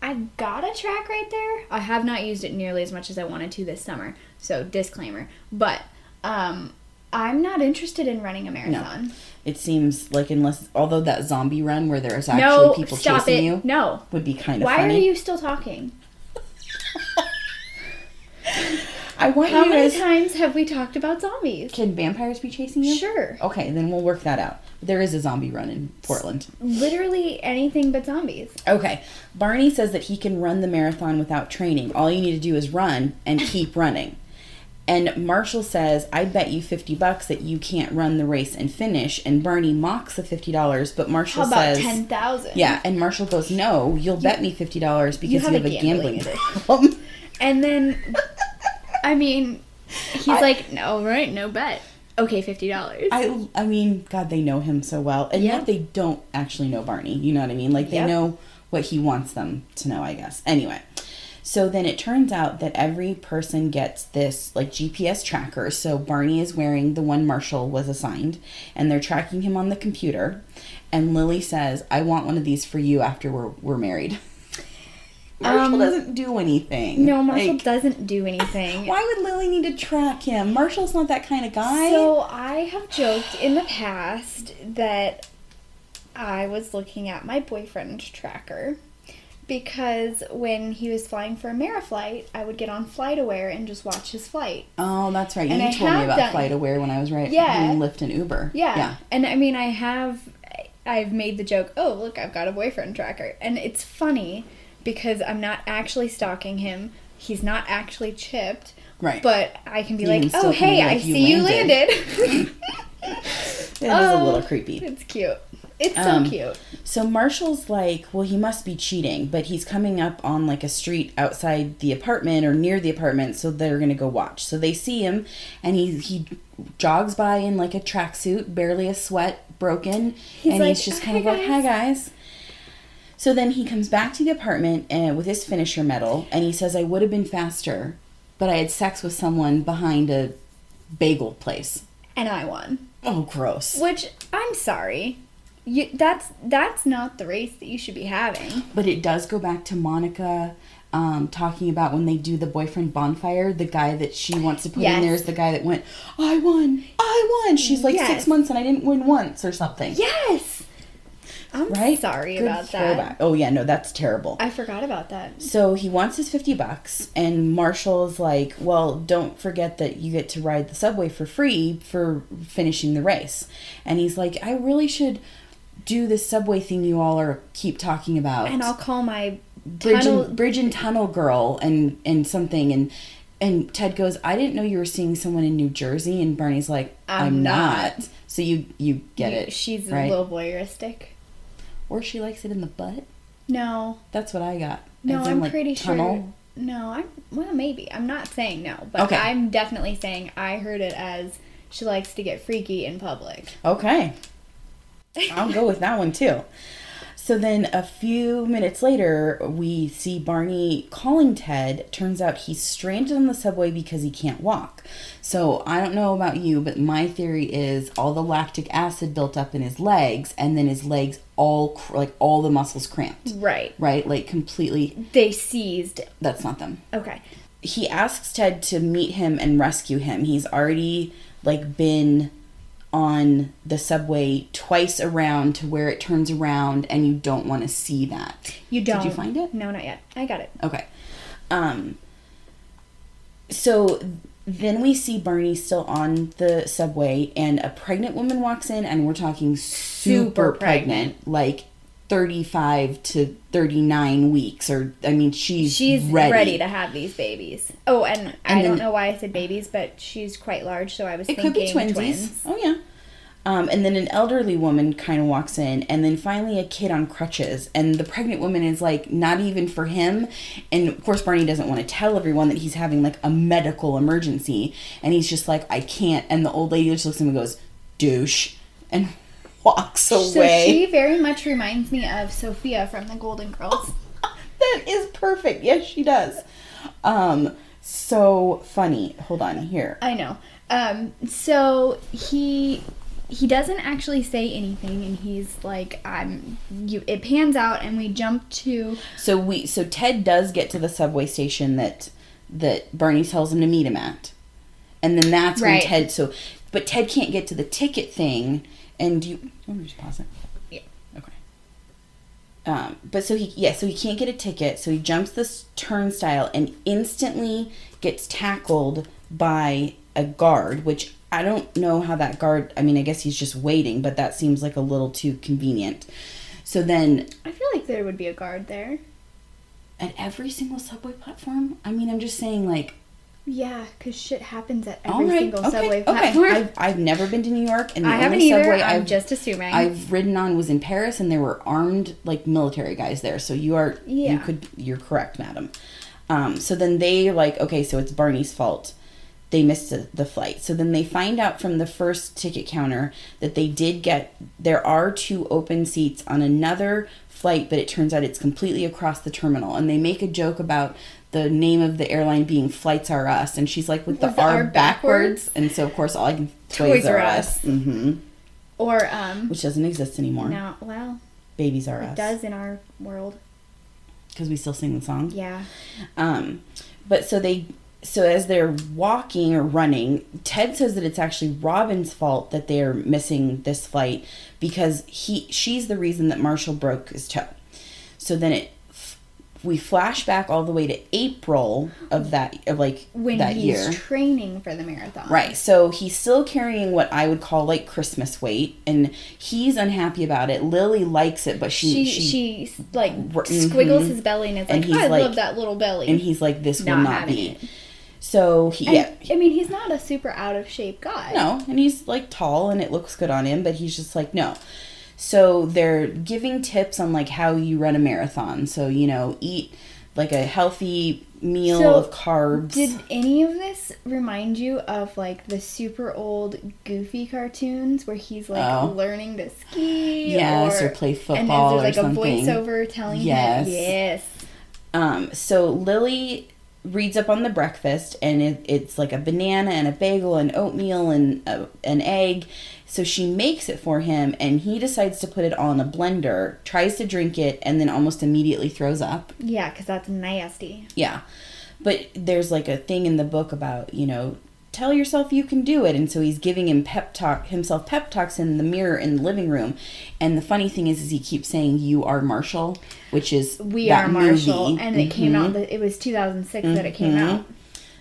I got a track right there. I have not used it nearly as much as I wanted to this summer. So disclaimer. But um I'm not interested in running a marathon. It seems like unless, although that zombie run where there's actually No, people chasing it. you No. would be kind of Why funny. are you still talking? I want How you many guys. times have we talked about zombies? Can vampires be chasing you? Sure. Okay, then we'll work that out. There is a zombie run in Portland. Literally anything but zombies. Okay, Barney says that he can run the marathon without training. All you need to do is run and keep running. And Marshall says, "I bet you fifty bucks that you can't run the race and finish." And Barney mocks the fifty dollars, but Marshall How about says, ten thousand? "Yeah." And Marshall goes, "No, you'll bet me fifty dollars because you have have, a gambling gambling problem." And then I mean he's like, No, right, no bet. Okay, fifty dollars. I I mean, God, they know him so well, and Yeah. yet they don't actually know Barney. You know what I mean? Like they Yep. know what he wants them to know, I guess. Anyway, so then it turns out that every person gets this like GPS tracker. So Barney is wearing the one Marshall was assigned, and they're tracking him on the computer. And Lily says, "I want one of these for you after we're we're married." Marshall Um, doesn't do anything. No, Marshall Like, doesn't do anything. Why would Lily need to track him? Marshall's not that kind of guy. So I have joked in the past that I was looking at my boyfriend tracker because when he was flying for Ameriflight, I would get on FlightAware and just watch his flight. Oh, that's right. And you I told me about done- Flight Aware when I was right Yeah. Lyft and Uber. Yeah. Yeah. And I mean, I have, I've made the joke, oh, look, I've got a boyfriend tracker. And it's funny because I'm not actually stalking him, he's not actually chipped. Right. But I can be You like, can oh, be hey, like, I "You see you landed." landed. It is Oh. a little creepy. it's cute. It's so Um, cute. So Marshall's like, well, he must be cheating, but he's coming up on like a street outside the apartment or near the apartment, so they're gonna go watch. So they see him, and he he jogs by in like a tracksuit, barely a sweat, broken, He's and like, he's just kind "Hi, of like, "Hi guys." So then he comes back to the apartment and with his finisher medal, and he says, "I would have been faster, but I had sex with someone behind a bagel place." And I won. Oh, gross. Which I'm sorry. You, that's that's not the race that you should be having. But it does go back to Monica um, talking about when they do the boyfriend bonfire, the guy that she wants to put Yes. in there is the guy that went, I won, I won. She's like Yes. six months and I didn't win once or something. Yes. I'm Right? sorry Good about that. Oh, yeah, no, that's terrible. I forgot about that. So he wants his 50 bucks, and Marshall's like, Well, don't forget that you get to ride the subway for free for finishing the race. And he's like, I really should do this subway thing you all are keep talking about. And I'll call my bridge tunnel. and, bridge and tunnel girl and and something and and Ted goes, I didn't know you were seeing someone in New Jersey and Barney's like, I'm, I'm not. not. So you you get you- it. She's right? a little voyeuristic. or she likes it in the butt. No, That's what I got. no, I'm like, pretty tunnel. sure. No, I'm well, maybe. I'm not saying no, but Okay. I'm definitely saying I heard it as she likes to get freaky in public. Okay. I'll go with that one too. So then a few minutes later, we see Barney calling Ted. Turns out he's stranded on the subway because he can't walk. So I don't know about you, but my theory is all the lactic acid built up in his legs, and then his legs all cr- like all the muscles cramped. Right. Right? Like completely. They seized. That's not them Okay. he asks Ted to meet him and rescue him. He's already like been on the subway twice around to where it turns around and you don't want to see that. You don't. Did you find it? No, not yet. I got it. Okay. Um so then we see Barney still on the subway and a pregnant woman walks in and we're talking super, Super pregnant, pregnant. like 35 to 39 weeks or I mean she's She's ready, ready. to have these babies. Oh, and, I And don't know why I said babies, but she's quite large, so I was It thinking could be twinsies. twins. Oh yeah. Um, and then an elderly woman kind of walks in, and then finally a kid on crutches, and the pregnant woman is like not even for him. And of course, Barney doesn't want to tell everyone that he's having like a medical emergency, and he's just like, I can't. And the old lady just looks at him and goes, douche, and walks away. So she very much reminds me of Sophia from the Golden Girls. that is perfect. Yes, she does. Um, so funny. Hold on here. I know. Um, so he he doesn't actually say anything, and he's like, "I'm." You. It pans out, and we jump to So we so Ted does get to the subway station that that Barney tells him to meet him at. And then that's when Ted so but Ted can't get to the ticket thing and do you let me just pause it. Yeah. Okay. Um, but so he yeah, so he can't get a ticket, so he jumps this turnstile and instantly gets tackled by a guard, which I don't know how that guard I mean, I guess he's just waiting, but that seems like a little too convenient. So then I feel like there would be a guard there. at every single subway platform? I mean, I'm just saying, like, Yeah, because shit happens at every right, single okay, subway okay. platform. I've, I've never been to New York, and the I haven't only either. subway I'm I've just assuming. I've ridden on was in Paris, and there were armed like military guys there. So you are yeah. you could you're correct, madam. Um, so then they like okay, so it's Barney's fault. They missed the, the flight. So then they find out from the first ticket counter that they did get there are two open seats on another flight, but it turns out it's completely across the terminal. And they make a joke about the name of the airline being Flights R Us, and she's like with the, the R, R backwards. backwards? and so of course all I can Toys, R Us, Us. hmm or um, which doesn't exist anymore. no, well, Babies R it Us does in our world. because we still sing the song. Yeah. Um, but so they, so as they're walking or running, Ted says that it's actually Robin's fault that they're missing this flight because he, she's the reason that Marshall broke his toe. So then it we flash back all the way to April of that of like when that he's year. training for the marathon. Right. So he's still carrying what I would call like Christmas weight and he's unhappy about it. Lily likes it, but she She, she, she, like R- squiggles mm-hmm. his belly and is And like, I like- love that little belly. and he's like this will Not not be. it. So he And, yeah. I mean, he's not a super out of shape guy. No, and he's like tall and it looks good on him, but he's just like no. So they're giving tips on like how you run a marathon. So, you know, eat like a healthy meal So, of carbs. Did any of this remind you of like the super old Goofy cartoons where he's like Oh. learning to ski? Yes, or play football and there's or like something. a voiceover telling Yes. him. Yes. Um, so Lily reads up on the breakfast, and it, it's like a banana and a bagel and oatmeal and a, an egg. So she makes it for him, and he decides to put it all in a blender, tries to drink it, and then almost immediately throws up. Yeah, because that's nasty. Yeah. But there's like a thing in the book about, you know, tell yourself you can do it. And so he's giving him pep talk himself pep talks in the mirror in the living room. And the funny thing is is he keeps saying you are Marshall, which is We are Marshall, movie. and it came out. The, it was 2006 that it came Mhm. out.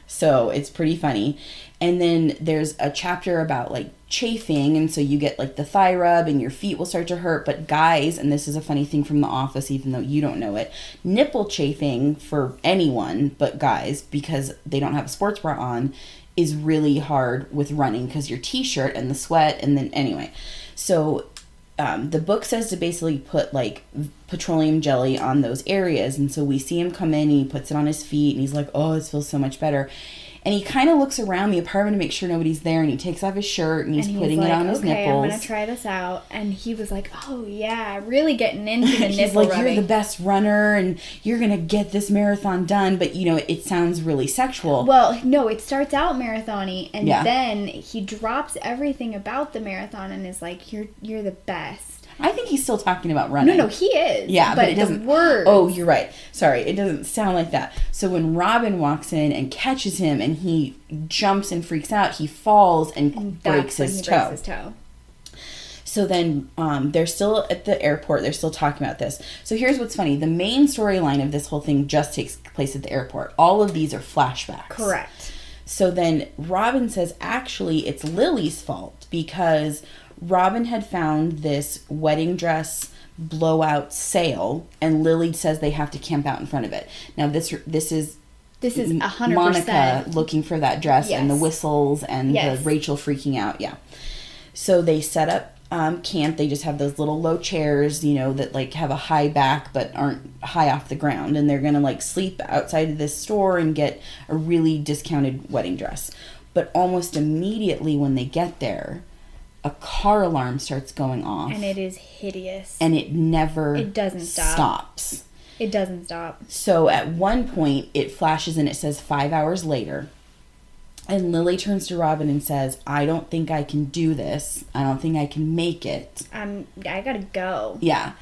So it's pretty funny. And then there's a chapter about like chafing, and so you get like the thigh rub, and your feet will start to hurt. But guys, and this is a funny thing from the office, even though you don't know it, nipple chafing for anyone but guys because they don't have a sports bra on is really hard with running because your t-shirt and the sweat, and then anyway, so um, the book says to basically put like petroleum jelly on those areas. And so we see him come in and he puts it on his feet and he's like, oh, this feels so much better. And he kind of looks around the apartment to make sure nobody's there and he takes off his shirt and he's and putting like, it on his okay, nipples. I'm gonna try this out. And he was like, "Oh yeah, really getting into the He's like, rubbing." you're the best runner and you're going to get this marathon done. But, you know, it sounds really sexual. Well, no, it starts out marathon-y, and Yeah. then he drops everything about the marathon and is like, "You're you're the best." I think he's still talking about running. no, no, he is. Yeah, but, it the doesn't. Word. Oh, you're right. Sorry, it doesn't sound like that. So when Robin walks in and catches him, and he jumps and freaks out, he falls and, And breaks his he toe. breaks his toe. So then um, they're still at the airport. They're still talking about this. So here's what's funny: the main storyline of this whole thing just takes place at the airport. All of these are flashbacks. Correct. So then Robin says, actually, it's Lily's fault because Robin had found this wedding dress blowout sale, and Lily says they have to camp out in front of it. Now this this is This is a hundred Monica looking for that dress and the whistles and Yes. the Rachel freaking out. Yeah. So they set up um, camp. They just have those little low chairs, you know, that like have a high back but aren't high off the ground. And they're gonna like sleep outside of this store and get a really discounted wedding dress. But almost immediately when they get there, a car alarm starts going off, and it is hideous. and it never It doesn't stop. stops. it doesn't stop. So at one point, it flashes and it says five hours later. And Lily turns to Robin and says, I don't think I can do this. I don't think I can make it. I'm. I gotta go. Yeah.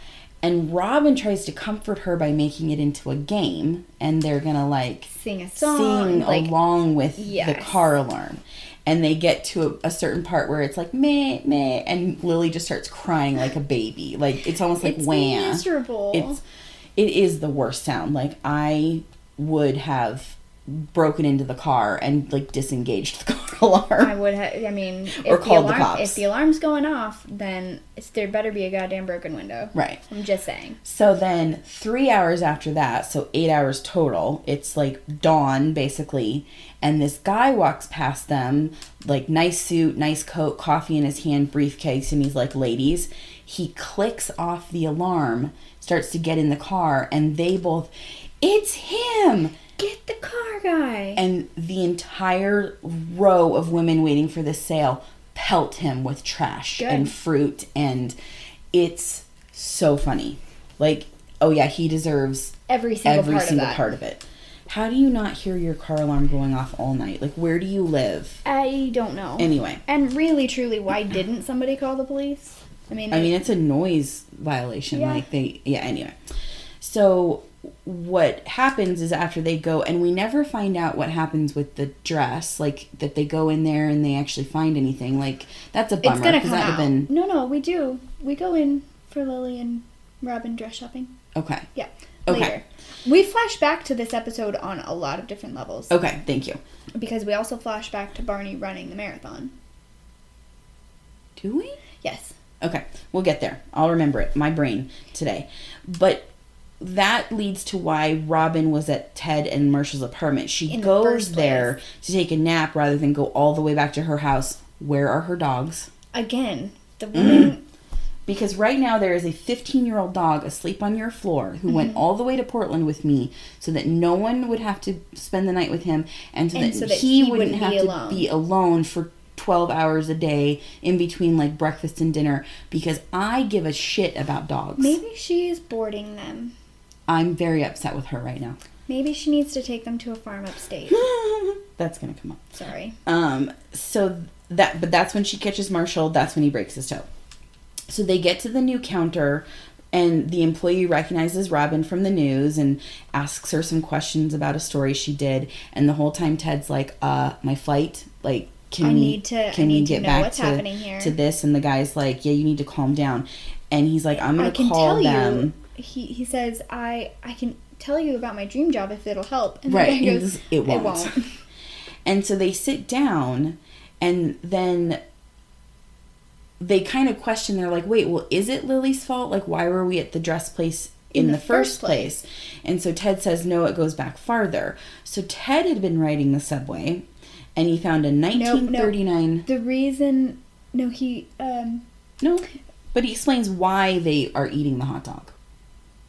And Robin tries to comfort her by making it into a game. And they're to like Sing a song. sing like along with the car alarm. And they get to a, a certain part where it's like, meh, meh. And Lily just starts crying like a baby. Like, it's almost like it's wham miserable. it's it is the worst sound like i would have broken into the car and like disengaged the car alarm I would have. I mean, if Or the called the alarm, cops. If the alarm's going off, then it's, there better be a goddamn broken window. right I'm just saying. so then three hours after that so eight hours total it's like dawn basically and this guy walks past them like nice suit nice coat coffee in his hand briefcase and he's like ladies he clicks off the alarm starts to get in the car and they both it's him Get the car guy. and the entire row of women waiting for this sale pelt him with trash Good. and fruit and it's so funny like oh yeah he deserves every single every part single of that. part of it how do you not hear your car alarm going off all night like where do you live I don't know. anyway and really, truly, why didn't somebody call the police? I mean, I mean, it's a noise violation. Yeah. Like they, yeah. Anyway, so what happens is after they go, and we never find out what happens with the dress. Like that they go in there and they actually find anything. Like that's a bummer it's gonna because come that would been No, no, we do. We go in for Lily and Robin dress shopping. okay. Yeah. Okay. Later. We flash back to this episode on a lot of different levels Okay, thank you. because we also flash back to Barney running the marathon. Do we? Yes. Okay, we'll get there. I'll remember it. My brain today. But that leads to why Robin was at Ted and Marshall's apartment. She In goes place. there to take a nap rather than go all the way back to her house. Where are her dogs? Again, the woman. Because right now there is a 15 year old dog asleep on your floor who Mm-hmm. went all the way to Portland with me so that no one would have to spend the night with him and so, And that, so that he, he wouldn't wouldn't have be to alone. be alone for 12 hours a day in between like breakfast and dinner because I give a shit about dogs. Maybe she is boarding them. I'm very upset with her right now. Maybe she needs to take them to a farm upstate. That's going to come up. Sorry. Um, so that, but that's when she catches Marshall. That's when he breaks his toe. So they get to the new counter, and the employee recognizes Robin from the news and asks her some questions about a story she did. And the whole time, Ted's like, "Uh, my flight, like." Can I we, need to- I Can we need to get know back what's to, happening here." to this? And the guy's like, "Yeah, you need to calm down." And he's like, "I'm gonna I call them." you. He he says I I can tell you about my dream job if it'll help. And the Right, and goes, this- it won't. And so they sit down, and then they kind of question. They're like, "Wait, well, is it Lily's fault? Like, why were we at the dress place in, the, first place. And so Ted says, "No, it goes back farther." So Ted had been riding the subway, and he found a 1939. The reason no he um no, but he explains why they are eating the hot dog.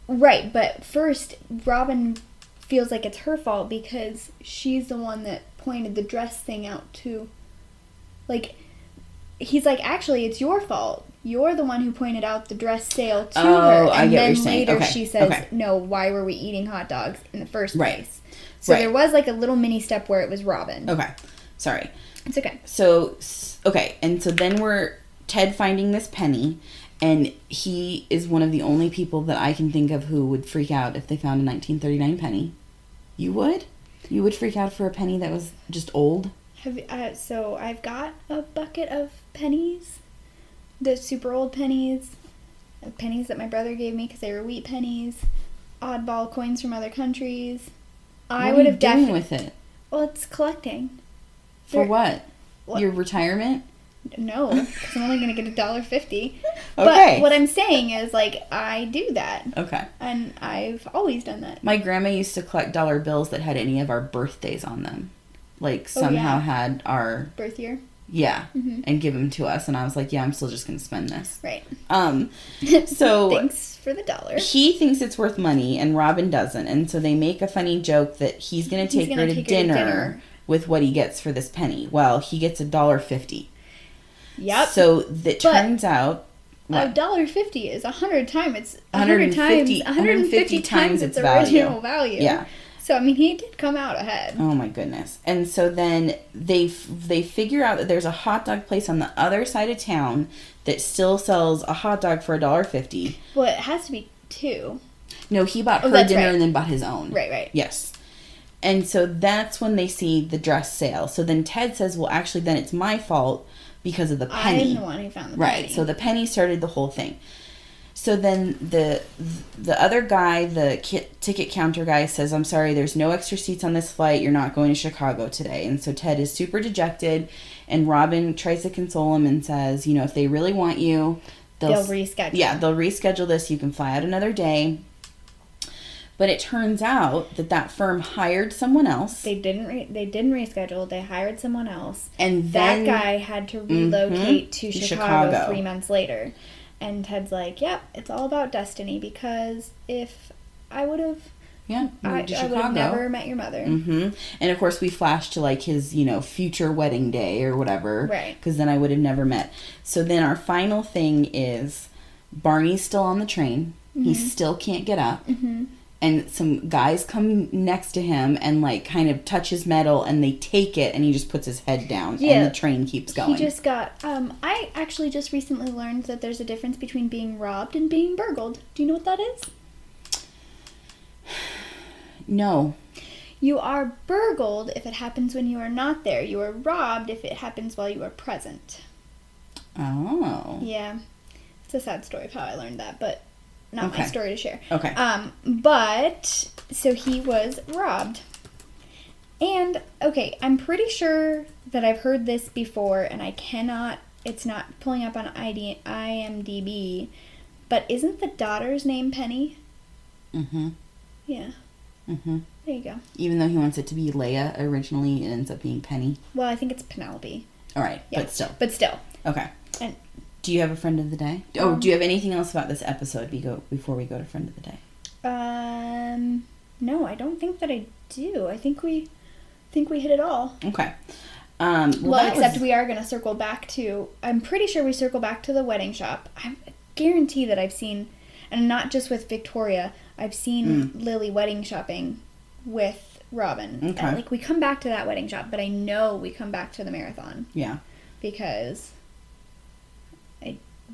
Right, but first Robin feels like it's her fault because she's the one that pointed the dress thing out to like he's like actually it's your fault you're the one who pointed out the dress sale to Oh, her I and get what then you're saying. later Okay, she says okay. no why were we eating hot dogs in the first Right. place so Right. there was like a little mini step where it was robin Okay, sorry. it's okay So okay, and so then we're Ted finding this penny, and he is one of the only people that I can think of who would freak out if they found a 1939 penny. You would? You would freak out for a penny that was just old? Have uh, so I've got a bucket of pennies, the super old pennies, pennies that my brother gave me because they were wheat pennies, oddball coins from other countries. I What are would you have definitely. with it Well, it's collecting. for They're- what? What? Your retirement? No, because I'm only gonna get a dollar fifty. Okay. But what I'm saying is, like, I do that, Okay. and I've always done that. My grandma used to collect dollar bills that had any of our birthdays on them. Like Oh, somehow yeah. had our Birth year, yeah, Mhm. and give them to us, and I was like, yeah, I'm still just gonna spend this. right? Um, so Thanks for the dollar. he thinks it's worth money and Robin doesn't. And so they make a funny joke that he's going to He's take, gonna her, to take her to dinner dinner. with what he gets for this penny. Well, he gets a dollar fifty. Yep. So But- turns out A dollar fifty is a hundred times. It's hundred times. One hundred and fifty times times its its value. original value. Yeah. So I mean, he did come out ahead. Oh my goodness. And so then they f- they figure out that there's a hot dog place on the other side of town that still sells a hot dog for a dollar fifty. Well, it has to be two. No, he bought Oh, her dinner right. and then bought his own. Right, right. Yes. And so that's when they see the dress sale. So then Ted says, "Well, actually, then it's my fault because of the penny." I'm the one who found the right. penny. So the penny started the whole thing. So then the the other guy, the ki- ticket counter guy, says, "I'm sorry, there's no extra seats on this flight. You're not going to Chicago today." And so Ted is super dejected, and Robin tries to console him and says, "You know, if they really want you, they'll s- reschedule. yeah, they'll reschedule this. You can fly out another day." But it turns out that that firm hired someone else, They didn't. Re- they didn't reschedule. They hired someone else. and That guy had to relocate to To Chicago, Chicago. three months later, and Ted's like, "Yep, it's all about destiny." Because if I would have, yeah, I, I would have never met your mother. hmm And of course, we flash to like his, you know, future wedding day or whatever. Right. Because then I would have never met. So then our final thing is Barney's still on the train. He Mm-hmm. still can't get up. And some guys come next to him and like kind of touch his metal and they take it and he just puts his head down Yeah. and the train keeps going. He just got. Um, I actually just recently learned that there's a difference between being robbed and being burgled. Do you know what that is? no. You are burgled if it happens when you are not there. You are robbed if it happens while you are present. Oh. Yeah. It's a sad story of how I learned that, but not my story to share. Okay. Um, but so he was robbed. And okay, I'm pretty sure that I've heard this before, and I cannot. It's not pulling up on ID, IMDb. But isn't the daughter's name Penny? Mm-hmm. Yeah. Mm-hmm. There you go. Even though he wants it to be Leia, originally it ends up being Penny. Well, I think it's Penelope. All right, Yeah. but still. But still. Okay. And Do you have a friend of the day? Oh, Um, do you have anything else about this episode we go, before we go to friend of the day? um no, I don't think that I do. I think we think we hit it all. Okay. Um, well, Well, except was- we are going to circle back to. I'm pretty sure we circle back to the wedding shop. I guarantee that I've seen, and not just with Victoria. I've seen Lily wedding shopping with Robin. Mm. Okay. And, like we come back to that wedding shop, but I know we come back to the marathon Yeah. because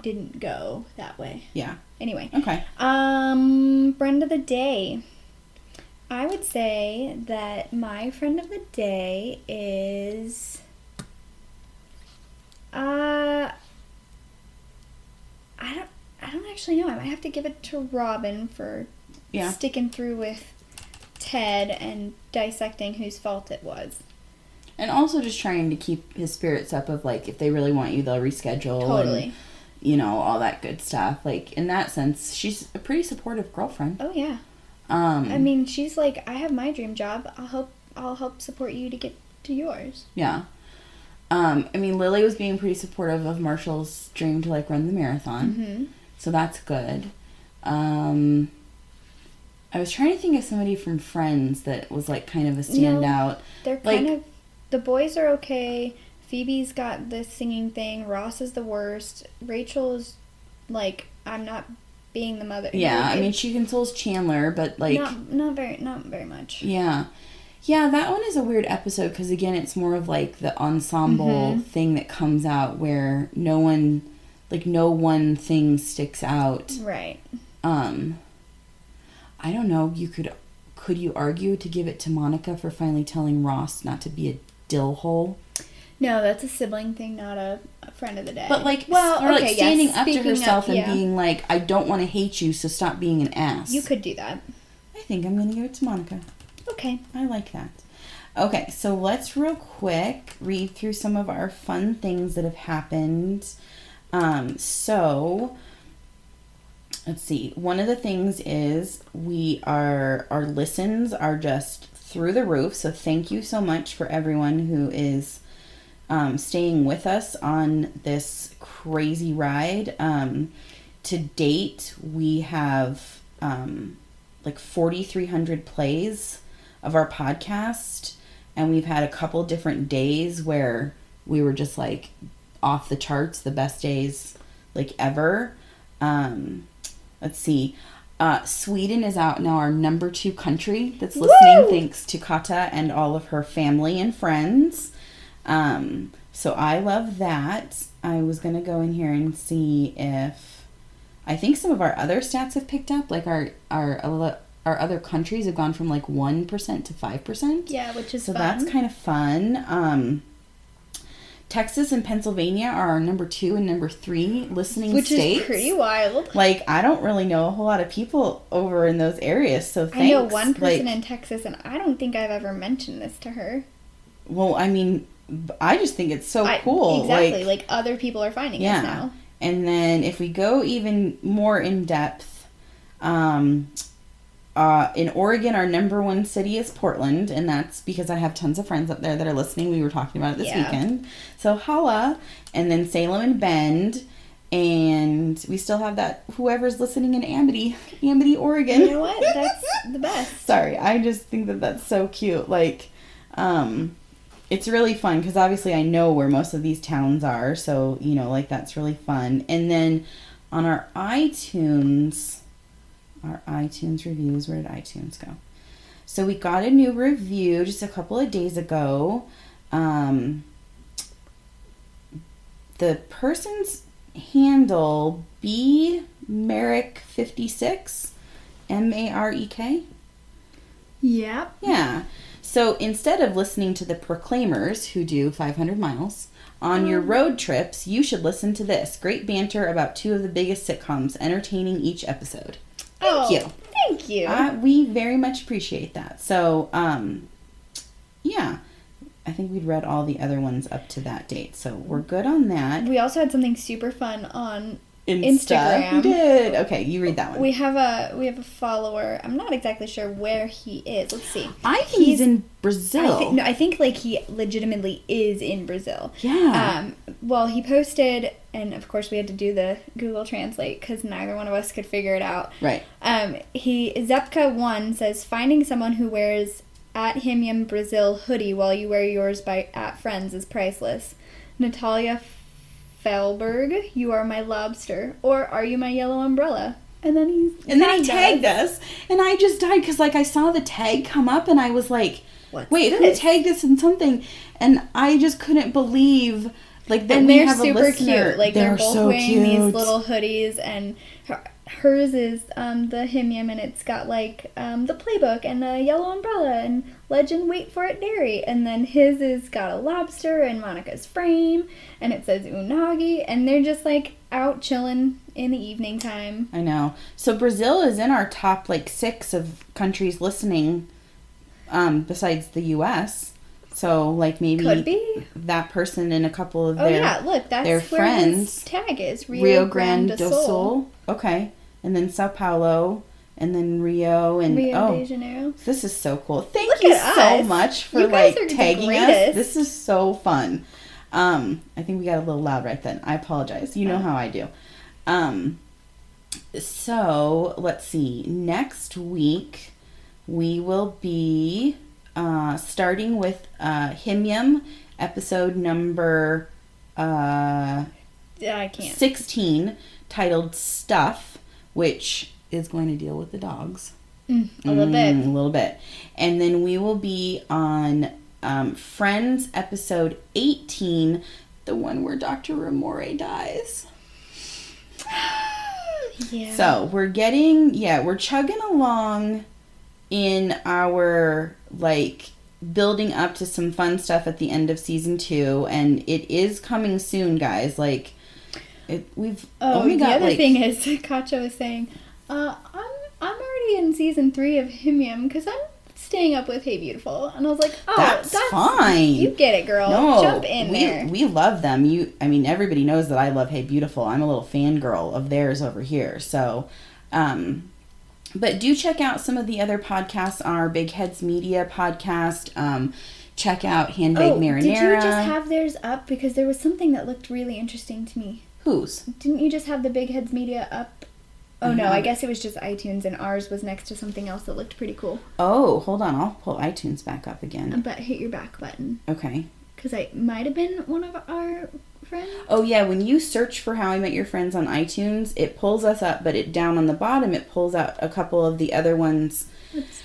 didn't go that way. Yeah. Anyway, Okay. um, friend of the day. I would say that my friend of the day is. Uh, I don't. I don't actually know. I might have to give it to Robin for Yeah. sticking through with Ted and dissecting whose fault it was. And also just trying to keep his spirits up of like if they really want you, they'll reschedule. Totally. And, you know, all that good stuff. Like in that sense, she's a pretty supportive girlfriend. Oh yeah. Um I mean, she's like, I have my dream job. I'll help. I'll help support you to get to yours. yeah. Um, I mean Lily was being pretty supportive of Marshall's dream to like run the marathon. Mm-hmm. So that's good. Um I was trying to think of somebody from Friends that was like kind of a standout. They're Like- kind of the boys are okay. Phoebe's got this singing thing. Ross is the worst. Rachel is like I'm not being the mother. Yeah, Like, I mean she consoles Chandler, but like not not very not very much. Yeah. Yeah, that one is a weird episode because again, it's more of like the ensemble Mhm. thing that comes out where no one, like no one thing sticks out. Right. Um, I don't know. You could, could you argue to give it to Monica for finally telling Ross not to be a dill hole? No, that's a sibling thing, not a, a friend of the day. But like, well, or like okay, yes, standing up to speaking herself and yeah. being like, "I don't want to hate you, so stop being an ass." You could do that. I think I'm gonna give it to Monica. Okay. I like that. Okay, so let's real quick read through some of our fun things that have happened. Um, so let's see. One of the things is we are our listens are just through the roof. So thank you so much for everyone who is um, staying with us on this crazy ride. Um, to date, we have um, like 4,300 plays of our podcast, and we've had a couple different days where we were just like off the charts, the best days like ever. Um, let's see. Uh, Sweden is out now, our number two country that's listening, Woo! thanks to Kata and all of her family and friends. Um, so I love that. I was gonna go in here and see if I think some of our other stats have picked up, like our our our other countries have gone from like one percent to five percent. Yeah, which is So fun. that's kind of fun. Um, Texas and Pennsylvania are our number two and number three listening which states. Which is pretty wild. Like I don't really know a whole lot of people over in those areas, so thanks. I know one person Like, in Texas, and I don't think I've ever mentioned this to her. Well, I mean, I just think it's so I- cool. Exactly. Like, Like, other people are finding yeah. us now. And then if we go even more in depth, um, uh, in Oregon, our number one city is Portland, and that's because I have tons of friends up there that are listening. We were talking about it this Yeah. weekend. So holla, and then Salem and Bend, and we still have that whoever's listening in Amity, Amity, Oregon. You know what? That's the best. Sorry, I just think that that's so cute. Like, um, it's really fun because obviously I know where most of these towns are, so you know, like that's really fun. And then on our iTunes, our iTunes reviews, where did iTunes go? So we got a new review just a couple of days ago. Um, the person's handle B Marek fifty six, M A R E K. Yep. Yeah. So instead of listening to the Proclaimers, who do 500 miles, on your road trips, you should listen to this. Great banter about two of the biggest sitcoms, entertaining each episode. Thank oh, you. Thank Thank you. Uh, we very much appreciate that. So, um, yeah, I think we'd read all the other ones up to that date. So we're good on that. we also had something super fun on Insta. Instagram. We did. Okay, you read that one. We have a we have a follower. I'm not exactly sure where he is. Let's see. I think he's, in Brazil. I think, no, I think like he legitimately is in Brazil. Yeah. Um. Well, he posted, and of course we had to do the Google Translate because neither one of us could figure it out. right. Um. He Zepka one says finding someone who wears at HIMYM Brazil hoodie while you wear yours by at Friends is priceless. Natalia Felberg, you are my lobster, or are you my yellow umbrella? And then he's And then he tagged us, and I just died because like I saw the tag come up, and I was like, What's "Wait, who this? tagged us in something?" And I just couldn't believe like that and we they're have a super cute. Like they're, They're both so wearing cute. these little hoodies, and her, hers is um, the HIMYM, and it's got like um, the playbook and the yellow umbrella and legend. Wait for it, dairy. And then his is got a lobster and Monica's frame, and it says unagi, and they're just like out chilling in the evening time. I know. So Brazil is in our top like six of countries listening, um, besides the U.S. So like maybe Could be. that person and a couple of Oh their yeah, look, that's their friends, tag is. Rio, Rio Grande, Grande do do Sul, Sul. Okay, and then Sao Paulo, and then Rio, and Rio oh, de Janeiro. This is so cool. Thank Look you so us. much for like tagging us. This is so fun. Um, I think we got a little loud right then. I apologize. You know how I do. Um, so let's see. Next week we will be uh, starting with uh, HIMYM episode number uh, I can't. 16 titled Stuff, which is going to deal with the dogs. Mm, a little bit. Mm, a little bit. And then we will be on um, Friends episode 18, the one where Dr. Ramoray dies. Yeah. So we're getting, yeah, we're chugging along in our like building up to some fun stuff at the end of season two, and it is coming soon, guys. Like, it, we've Oh, the got other like thing is, Kacho was saying, uh, I'm I'm already in season three of HIMYM because I'm staying up with Hey Beautiful, and I was like, oh, That's fine. You get it, girl. No, Jump in we, there. We love them. You, I mean, everybody knows that I love Hey Beautiful. I'm a little fangirl of theirs over here. So, um, but do check out some of the other podcasts our Big Heads Media podcast. Um, check out Handbag oh, Marinara. did you just have theirs up? Because there was something that looked really interesting to me. Whose? Didn't you just have the Big Heads Media up? Oh no, Uh-huh. I guess it was just iTunes, and ours was next to something else that looked pretty cool. Oh, hold on. I'll pull iTunes back up again. But hit your back button Okay. because I might have been one of our friends. Oh yeah, when you search for How I Met Your Friends on iTunes, it pulls us up, but it down on the bottom it pulls out a couple of the other ones.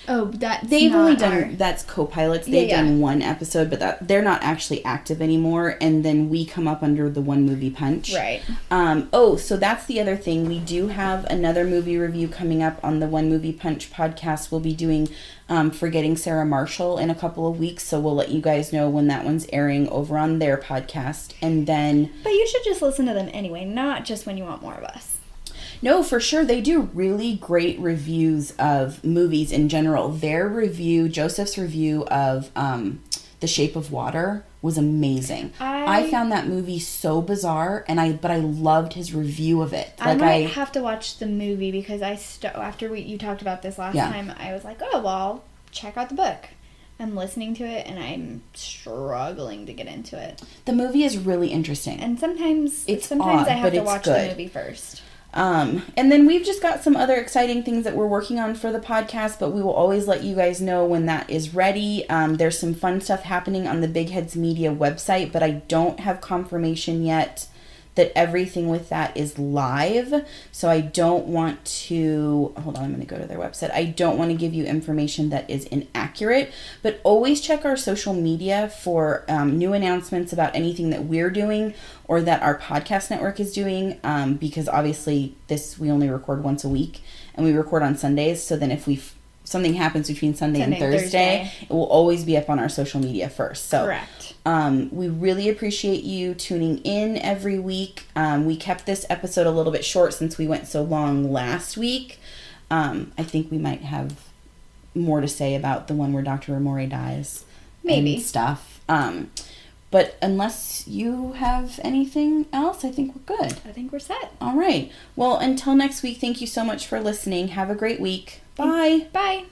Oh, that They've only done our- that's co-pilots. They've yeah. done one episode, but that they're not actually active anymore. And then we come up under the one movie punch. right. Um, oh, so that's the other thing. We do have another movie review coming up on the One Movie Punch podcast. We'll be doing um, Forgetting Sarah Marshall in a couple of weeks, so we'll let you guys know when that one's airing over on their podcast. And then, But you should just listen to them anyway, not just when you want more of us. No, for sure, they do really great reviews of movies in general. Their review, Joseph's review of um, The Shape of Water, was amazing. I, I- found that movie so bizarre, and I but I loved his review of it. I might have to watch the movie because I st- after we you talked about this last Yeah. time, I was like, oh well, I'll check out the book. I'm listening to it and I'm struggling to get into it. the movie is really interesting. And sometimes It's sometimes odd, I have to watch good. the movie first. Um, and then we've just got some other exciting things that we're working on for the podcast, but we will always let you guys know when that is ready. Um, there's some fun stuff happening on the Big Heads Media website, but I don't have confirmation yet that everything with that is live. So I don't want to hold on, I'm going to go to their website. I don't want to give you information that is inaccurate, but always check our social media for um, new announcements about anything that we're doing or that our podcast network is doing. Um, because obviously, this we only record once a week and we record on Sundays. So then if we something happens between Sunday, Sunday and Thursday, Thursday. it will always be up on our social media first. So Correct. Um, we really appreciate you tuning in every week. Um, we kept this episode a little bit short since we went so long last week. Um, I think we might have more to say about the one where Dr. Ramoray dies. Maybe. Stuff. Um, but unless you have anything else, I think we're good. I think we're set. All right. Well, until next week, thank you so much for listening. Have a great week. Bye. Bye.